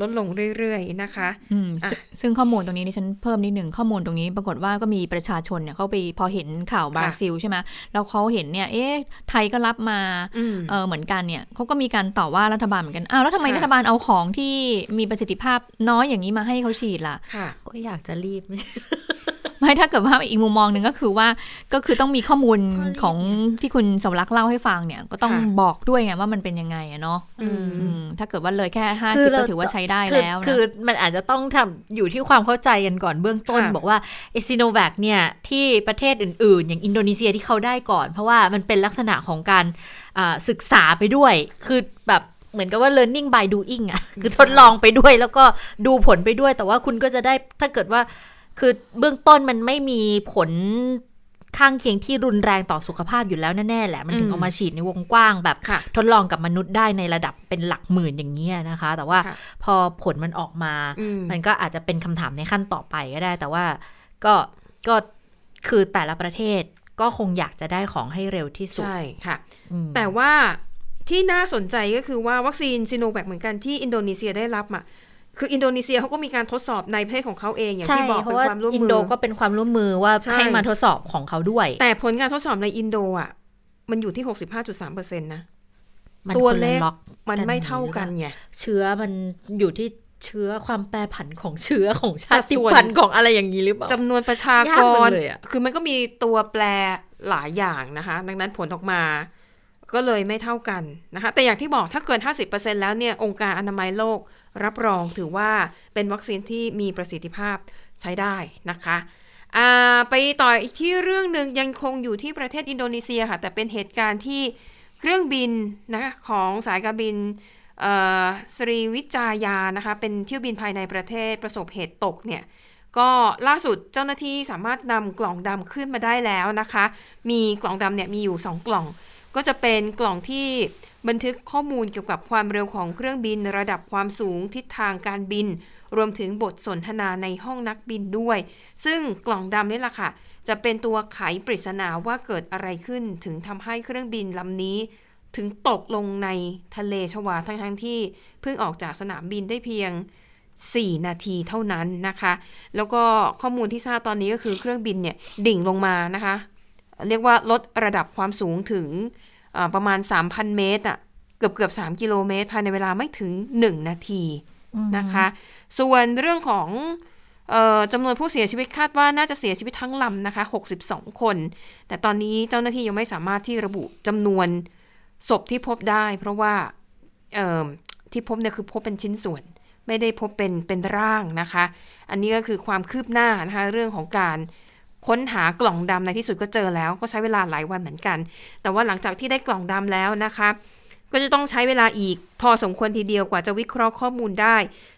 ลดลงเรื่อยๆนะคะอืมอะซึ่งซึ่งข้อมูลตรงนี้ดิฉันเพิ่มนิดหนึ่งข้อมูลตรงนี้ปรากฏว่าก็มีประชาชนเนี่ยเขาไปพอเห็นข่าวบราซิลใช่ไหมแล้วเขาเห็นเนี่ยเอ๊ะไทยก็รับมาอืมเออเหมือนกันเนี่ยเขาก็มีการต่อว่ารัฐบาลเหมือนกันอ้าวแล้วทำไมค่ะรัฐบาลเอาของที่มีประสิทธิภาพน้อยอย่างนี้มาให้เขาฉีดล่ะค่ะก็อยากจะรีบ ไไม่ถ้าเกิดว่าอีกมุมมองหนึ่งก็คือว่าก็คือต้องมีข้อมูลของที่คุณสมรักษ์เล่าให้ฟังเนี่ย ก็ต้องค่ะบอกด้วยไงว่ามันเป็นยังไงอะเนาะอืมอืมถ้าเกิดว่าเลยแค่ห้าคืสิบเรก็ถือว่าใช้ได้คือแล้วนะคือมันอาจจะต้องทำอยู่ที่ความเข้าใจกันก่อนเบื้องต้นค่ะบอกว่าเอซิโนแวคเนี่ยที่ประเทศอื่น ๆ อย่างอินโดนีเซียที่เขาได้ก่อน เพราะว่ามันเป็นลักษณะของการอ่าศึกษาไปด้วย คือแบบเหมือนกับว่า learning by doing อะ คือทดลองไปด้วยแล้วก็ดูผลไปด้วย แต่ว่าคุณก็จะได้ถ้าเกิดว่า คือเบื้องต้นมันไม่มีผลข้างเคียงที่รุนแรงต่อสุขภาพอยู่แล้วแน่ๆแหละ มันถึงอืมเอามาฉีดในวงกว้างแบบค่ะทดลองกับมนุษย์ได้ในระดับเป็นหลักหมื่นอย่างนี้ยนะคะ แต่ว่าค่ะพอผลมันออกมาอืมมันก็อาจจะเป็นคำถามในขั้นต่อไปก็ได้ แต่ว่าก็ก็คือแต่ละประเทศก็คงอยากจะได้ของให้เร็วที่สุด ใช่ค่ะอืมแต่ว่าที่น่าสนใจก็คือว่าวัคซีนซีโนแวคเหมือนกันที่อินโดนีเซียได้รับอะ คืออินโดนีเซียเขาก็มีการทดสอบในประเทศของเขาเองอย่างใช่ที่บอกเพเป็นราะว่าเป็นความร่วมมืออินโดก็เป็นความร่วมมือว่าใช่ให้มาทดสอบของเขาด้วย แต่ผลการทดสอบในอินโดอะ มันอยู่ที่65.3เปอร์เซ็นต์นะมันตัวคนเลละขล็อกมันไม่หรือเท่ากันปล่ไงเชื้อมันอยู่ที่เชื้อความแปรผันของเชื้อของสัชาดติส่วนพันธุ์ของอะไรอย่างนี้หรือเปล่าจำนวนประชากยากจัรงเลยอะคือมันก็มีตัวแปรหลายอย่างนะคะ ดังนั้นผลออกมาก็เลยไม่เท่ากันนะคะ แต่อย่างที่บอกถ้าเกิน 50%แล้วเนี่ย องค์การอนามัยโลก รับรองถือว่าเป็นวัคซีนที่มีประสิทธิภาพใช้ได้นะคะไปต่ออีกที่เรื่องหนึ่งยังคงอยู่ที่ประเทศอินโดนีเซียค่ะ แต่เป็นเหตุการณ์ที่เครื่องบินนะคะของสายการบินสรีวิจายานะคะ เป็นเที่ยวบินภายในประเทศประสบเหตุตกเนี่ยก็ล่าสุดเจ้าหน้าที่สามารถนำกล่องดำขึ้นมาได้แล้วนะคะ มีกล่องดำเนี่ยมีอยู่ 2 กล่อง ก็จะเป็นกล่องที่บันทึกข้อมูลเกี่ยวกับความเร็วของเครื่องบินระดับความสูงทิศทางการบิน รวมถึงบทสนทนาในห้องนักบินด้วย ซึ่งกล่องดำนี่แหละค่ะ จะเป็นตัวไขปริศนาว่าเกิดอะไรขึ้นถึงทำให้เครื่องบินลำนี้ ถึงตกลงในทะเลชวาทั้งทั้งที่ เพิ่งออกจากสนามบินได้เพียง 4 นาทีเท่านั้นนะคะ แล้วก็ข้อมูลที่ทราบตอนนี้ก็คือเครื่องบินเนี่ยดิ่งลงมานะคะ เรียกว่าลดระดับความสูงถึง ประมาณ 3,000 เมตรอะเกือบเกือบ3กิโลเมตรภายในเวลาไม่ถึง 1 นาทีนะคะ ส่วนเรื่องของเออจำนวนผู้เสียชีวิตคาดว่าน่าจะเสียชีวิตทั้งลำนะคะ 62 คน แต่ตอนนี้เจ้าหน้าที่ยังไม่สามารถที่ระบุจำนวนศพที่พบได้ เพราะว่าเอ่อที่พบเนี่ยคือพบเป็นชิ้นส่วน ไม่ได้พบเป็นเป็นร่างนะคะ อันนี้ก็คือความคืบหน้านะคะเรื่องของการ ค้นหากล่องดำในที่สุดก็เจอแล้ว ก็ใช้เวลาหลายวันเหมือนกัน แต่ว่าหลังจากที่ได้กล่องดำแล้วนะคะก็จะต้องใช้เวลาอีกพอสมควรทีเดียวกว่าจะวิเคราะห์ข้อมูลได้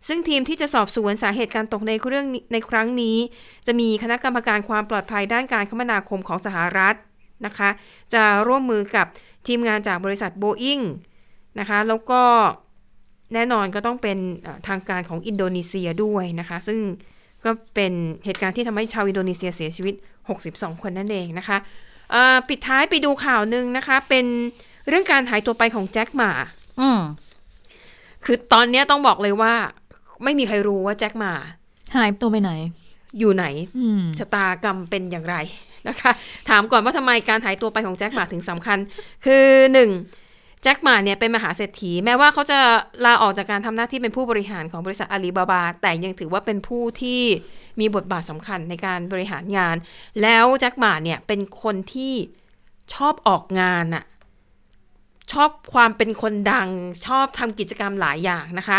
ซึ่งทีมที่จะสอบสวนสาเหตุการตกในเรื่องในครั้งนี้ จะมีคณะกรรมการความปลอดภัยด้านการคมนาคมของสหรัฐนะคะ จะร่วมมือกับทีมงานจากบริษัทโบอิงนะคะ แล้วก็แน่นอนก็ต้องเป็นทางการของอินโดนีเซียด้วยนะคะ ซึ่ง ก็เป็นเหตุการณ์ที่ทำให้ชาวอินโดนีเซียเสียชีวิต 62 คนนั่นเองนะคะเอ่อปิดท้ายไปดูข่าวหนึ่งนะคะ เป็นเรื่องการหายตัวไปของแจ็คหมาอืมคือตอนเนี้ยต้องบอกเลยว่า ไม่มีใครรู้ว่าแจ็คหมาหายตัวไปไหน อยู่ไหนอืมชะตากรรมเป็นอย่างไรนะคะ ถามก่อนว่าทำไมการหายตัวไปของแจ็คหมาถึงสำคัญ คือหนึ่งแจ็คหมาเนี่ยเป็นมหาเศรษฐี แม้ว่าเขาจะลาออกจากการทำหน้าที่เป็นผู้บริหารของบริษัทอาลีบาบา แต่ยังถือว่าเป็นผู้ที่มีบทบาทสำคัญในการบริหารงาน แล้วแจ็คหมาเนี่ยเป็นคนที่ชอบออกงานอะชอบความเป็นคนดังชอบทำกิจกรรมหลายอย่างนะคะ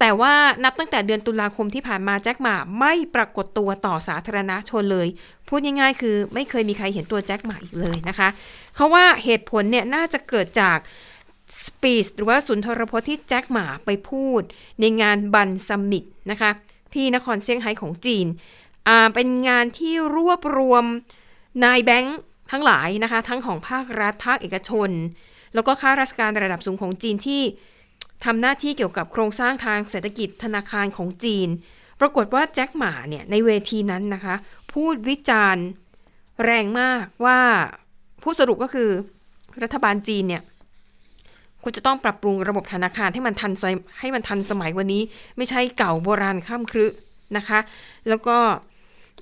แต่ว่านับตั้งแต่เดือนตุลาคมที่ผ่านมาแจ็คหมาไม่ปรากฏตัวต่อสาธารณชนเลย พูดง่ายๆ คือไม่เคยมีใครเห็นตัวแจ็คหมาอีกเลยนะคะเขาว่าเหตุผลเนี่ยน่าจะเกิดจาก สปีชหรือว่าสุนทรพจน์ที่แจ็คหมาไปพูด ในงานบันซัมมิตนะคะที่นครเซี่ยงไฮ้ของจีนอ่าเป็นงานที่รวบรวมนายแบงค์ทั้งหลายนะคะ ทั้งของภาครัฐภาคเอกชน แล้วก็ข้าราชการระดับสูงของจีนที่ทำหน้าที่เกี่ยวกับโครงสร้างทางเศรษฐกิจธนาคารของจีน ปรากฏว่าแจ็คหมาเนี่ยในเวทีนั้นนะคะ พูดวิจารณ์แรงมากว่าผู้สรุปก็คือรัฐบาลจีนเนี่ย ควรจะต้องปรับปรุงระบบธนาคารให้มันทันสมให้มันทันสมัยกวันนี้ ไม่ใช่เก่าโบราณข้ามครึนะคะ แล้วก็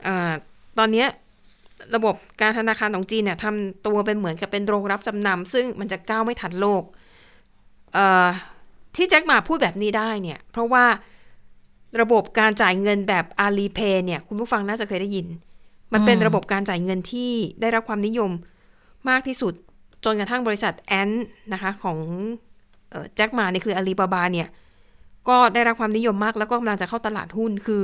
อาตอนเนี้ยระบบการธนาคารของจีนเนี่ยทำตัวเป็นเหมือนกับเป็นโรงรับจำนำซึ่งมันจะก้าวไม่ทันโลกเอ่อที่แจ็คหมาพูดแบบนี้ได้เนี่ย เพราะว่าระบบการจ่ายเงินแบบ Alipay เนี่ย คุณผู้ฟังน่าจะเคยได้ยิน มันเป็นอืมระบบการจ่ายเงินที่ได้รับความนิยมมากที่สุด จนกระทั่งบริษัทแอนนะคะของแจ็คหมาในเครืออาลีบาบาเนี่ย ก็ได้รับความนิยมมากแล้วก็กำลังจะเข้าตลาดหุ้นคือ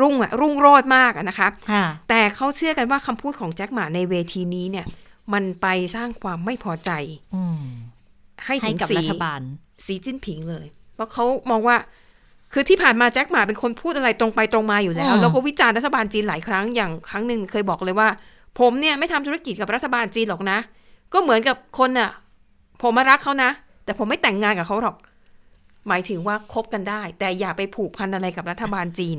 รุ่งอะรุ่งโรจน์มากอะนะคะค่ะแต่เขาเชื่อกันว่าคำพูดของแจ็คหมาในเวทีนี้เนี่ย มันไปสร้างความไม่พอใจอืมให้ให้ถึงกับสีรัฐบาล สีจิ้นผิงเลย เพราะเขามองว่า คือที่ผ่านมาแจ็คหมาเป็นคนพูดอะไรตรงไปตรงมาอยู่แล้วอืมแล้วก็วิจารณ์รัฐบาลจีนหลายครั้งอย่างครั้งหนึ่งเคยบอกเลยว่า ผมเนี่ยไม่ทำธุรกิจกับรัฐบาลจีนหรอกนะ ก็เหมือนกับคนน่ะ ผมมารักเขานะ แต่ผมไม่แต่งงานกับเขาหรอก หมายถึงว่าคบกันได้ แต่อย่าไปผูกพันอะไรกับรัฐบาลจีน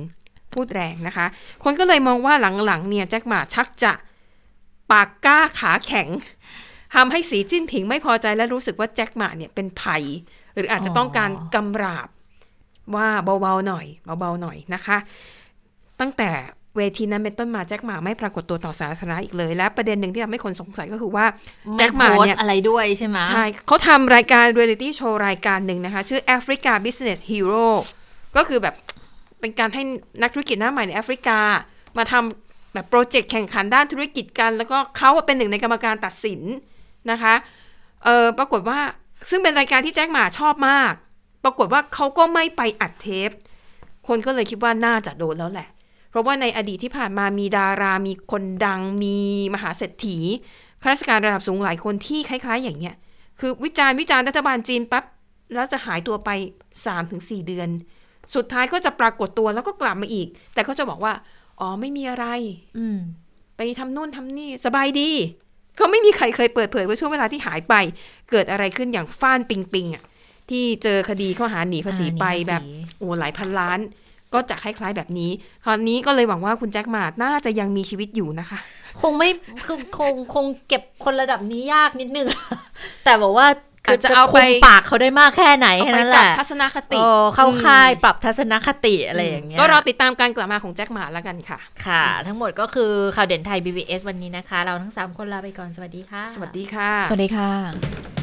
พูดแรงนะคะ คนก็เลยมองว่าหลังๆเนี่ยแจ็คหมาชักจะปากกล้าขาแข็งทำให้สีจิ้นผิงไม่พอใจและรู้สึกว่าแจ็คหมาเนี่ยเป็นภัย หรืออาจจะต้องการกำราบว่าเบาๆหน่อยเบาๆหน่อยนะคะ ตั้งแต่ เวทีนั้นเป็นต้นมาแจ็คหม่าไม่ปรากฏตัวต่อสาธารณะอีกเลย และประเด็นหนึ่งที่ทำให้คนสงสัยก็คือว่าแจ็คหม่าเนี่ยไปโพสต์อะไรด้วยใช่ไหมใช่เขาทำรายการเรียลิตี้โชว์รายการหนึ่งนะคะ ชื่อ Africa Business Hero ก็คือแบบเป็นการให้นักธุรกิจหน้าใหม่ในแอฟริกา มาทำแบบโปรเจกต์แข่งขันด้านธุรกิจกัน แล้วก็เขาเป็นหนึ่งในกรรมการตัดสินนะคะเออปรากฏว่าซึ่งเป็นรายการที่แจ็คหม่าชอบมาก ปรากฏว่าเขาก็ไม่ไปอัดเทป คนก็เลยคิดว่าน่าจะโดนแล้วแหละ เพราะว่าในอดีตที่ผ่านมามีดารา มีคนดัง มีมหาเศรษฐีข้าราชการระดับสูงหลายคนที่คล้าย ๆ อย่างเงี้ย คือวิจารณ์วิจารณ์รัฐบาลจีนปั๊บแล้วจะหายตัวไป 3-4 เดือน สุดท้ายก็จะปรากฏตัวแล้วก็กลับมาอีก แต่เขาจะบอกว่า อ๋อไม่มีอะไร อืมไปทำนู่นทำนี่สบายดีเขาไม่มีใครเคยเปิดเผยว่าช่วงเวลาที่หายไป เกิดอะไรขึ้นอย่างฟ้านปิงปิงอะที่เจอคดีข้อหาหนีภาษีอ่าหนีไปภาษีแบบโอ้หลายพันล้าน ก็จะคล้ายๆแบบนี้ คราวนี้ก็เลยหวังว่าคุณแจ็คหมาน่าจะยังมีชีวิตอยู่นะคะ คงไม่คือคงคงเก็บคนระดับนี้ยากนิดนึง แต่บอกว่าคือาจจะเอาไปคุมปากเขาได้มากแค่ไหนเอาแค่ไปนั้นปแหรับละทัศนคติโอ้เข้าค่ายอืมปรับทัศนคติอะไรอย่างเงี้ยก็รอติดตามการกลับมาของแจ็คหมาแล้วกันค่ะ ค่ะ ทั้งหมดก็คือข่าวเด่นไทย BBS วันนี้นะคะ เราทั้ง 3 คนลาไปก่อนสวัสดีค่ะ สวัสดีค่ะ สวัสดีค่ะ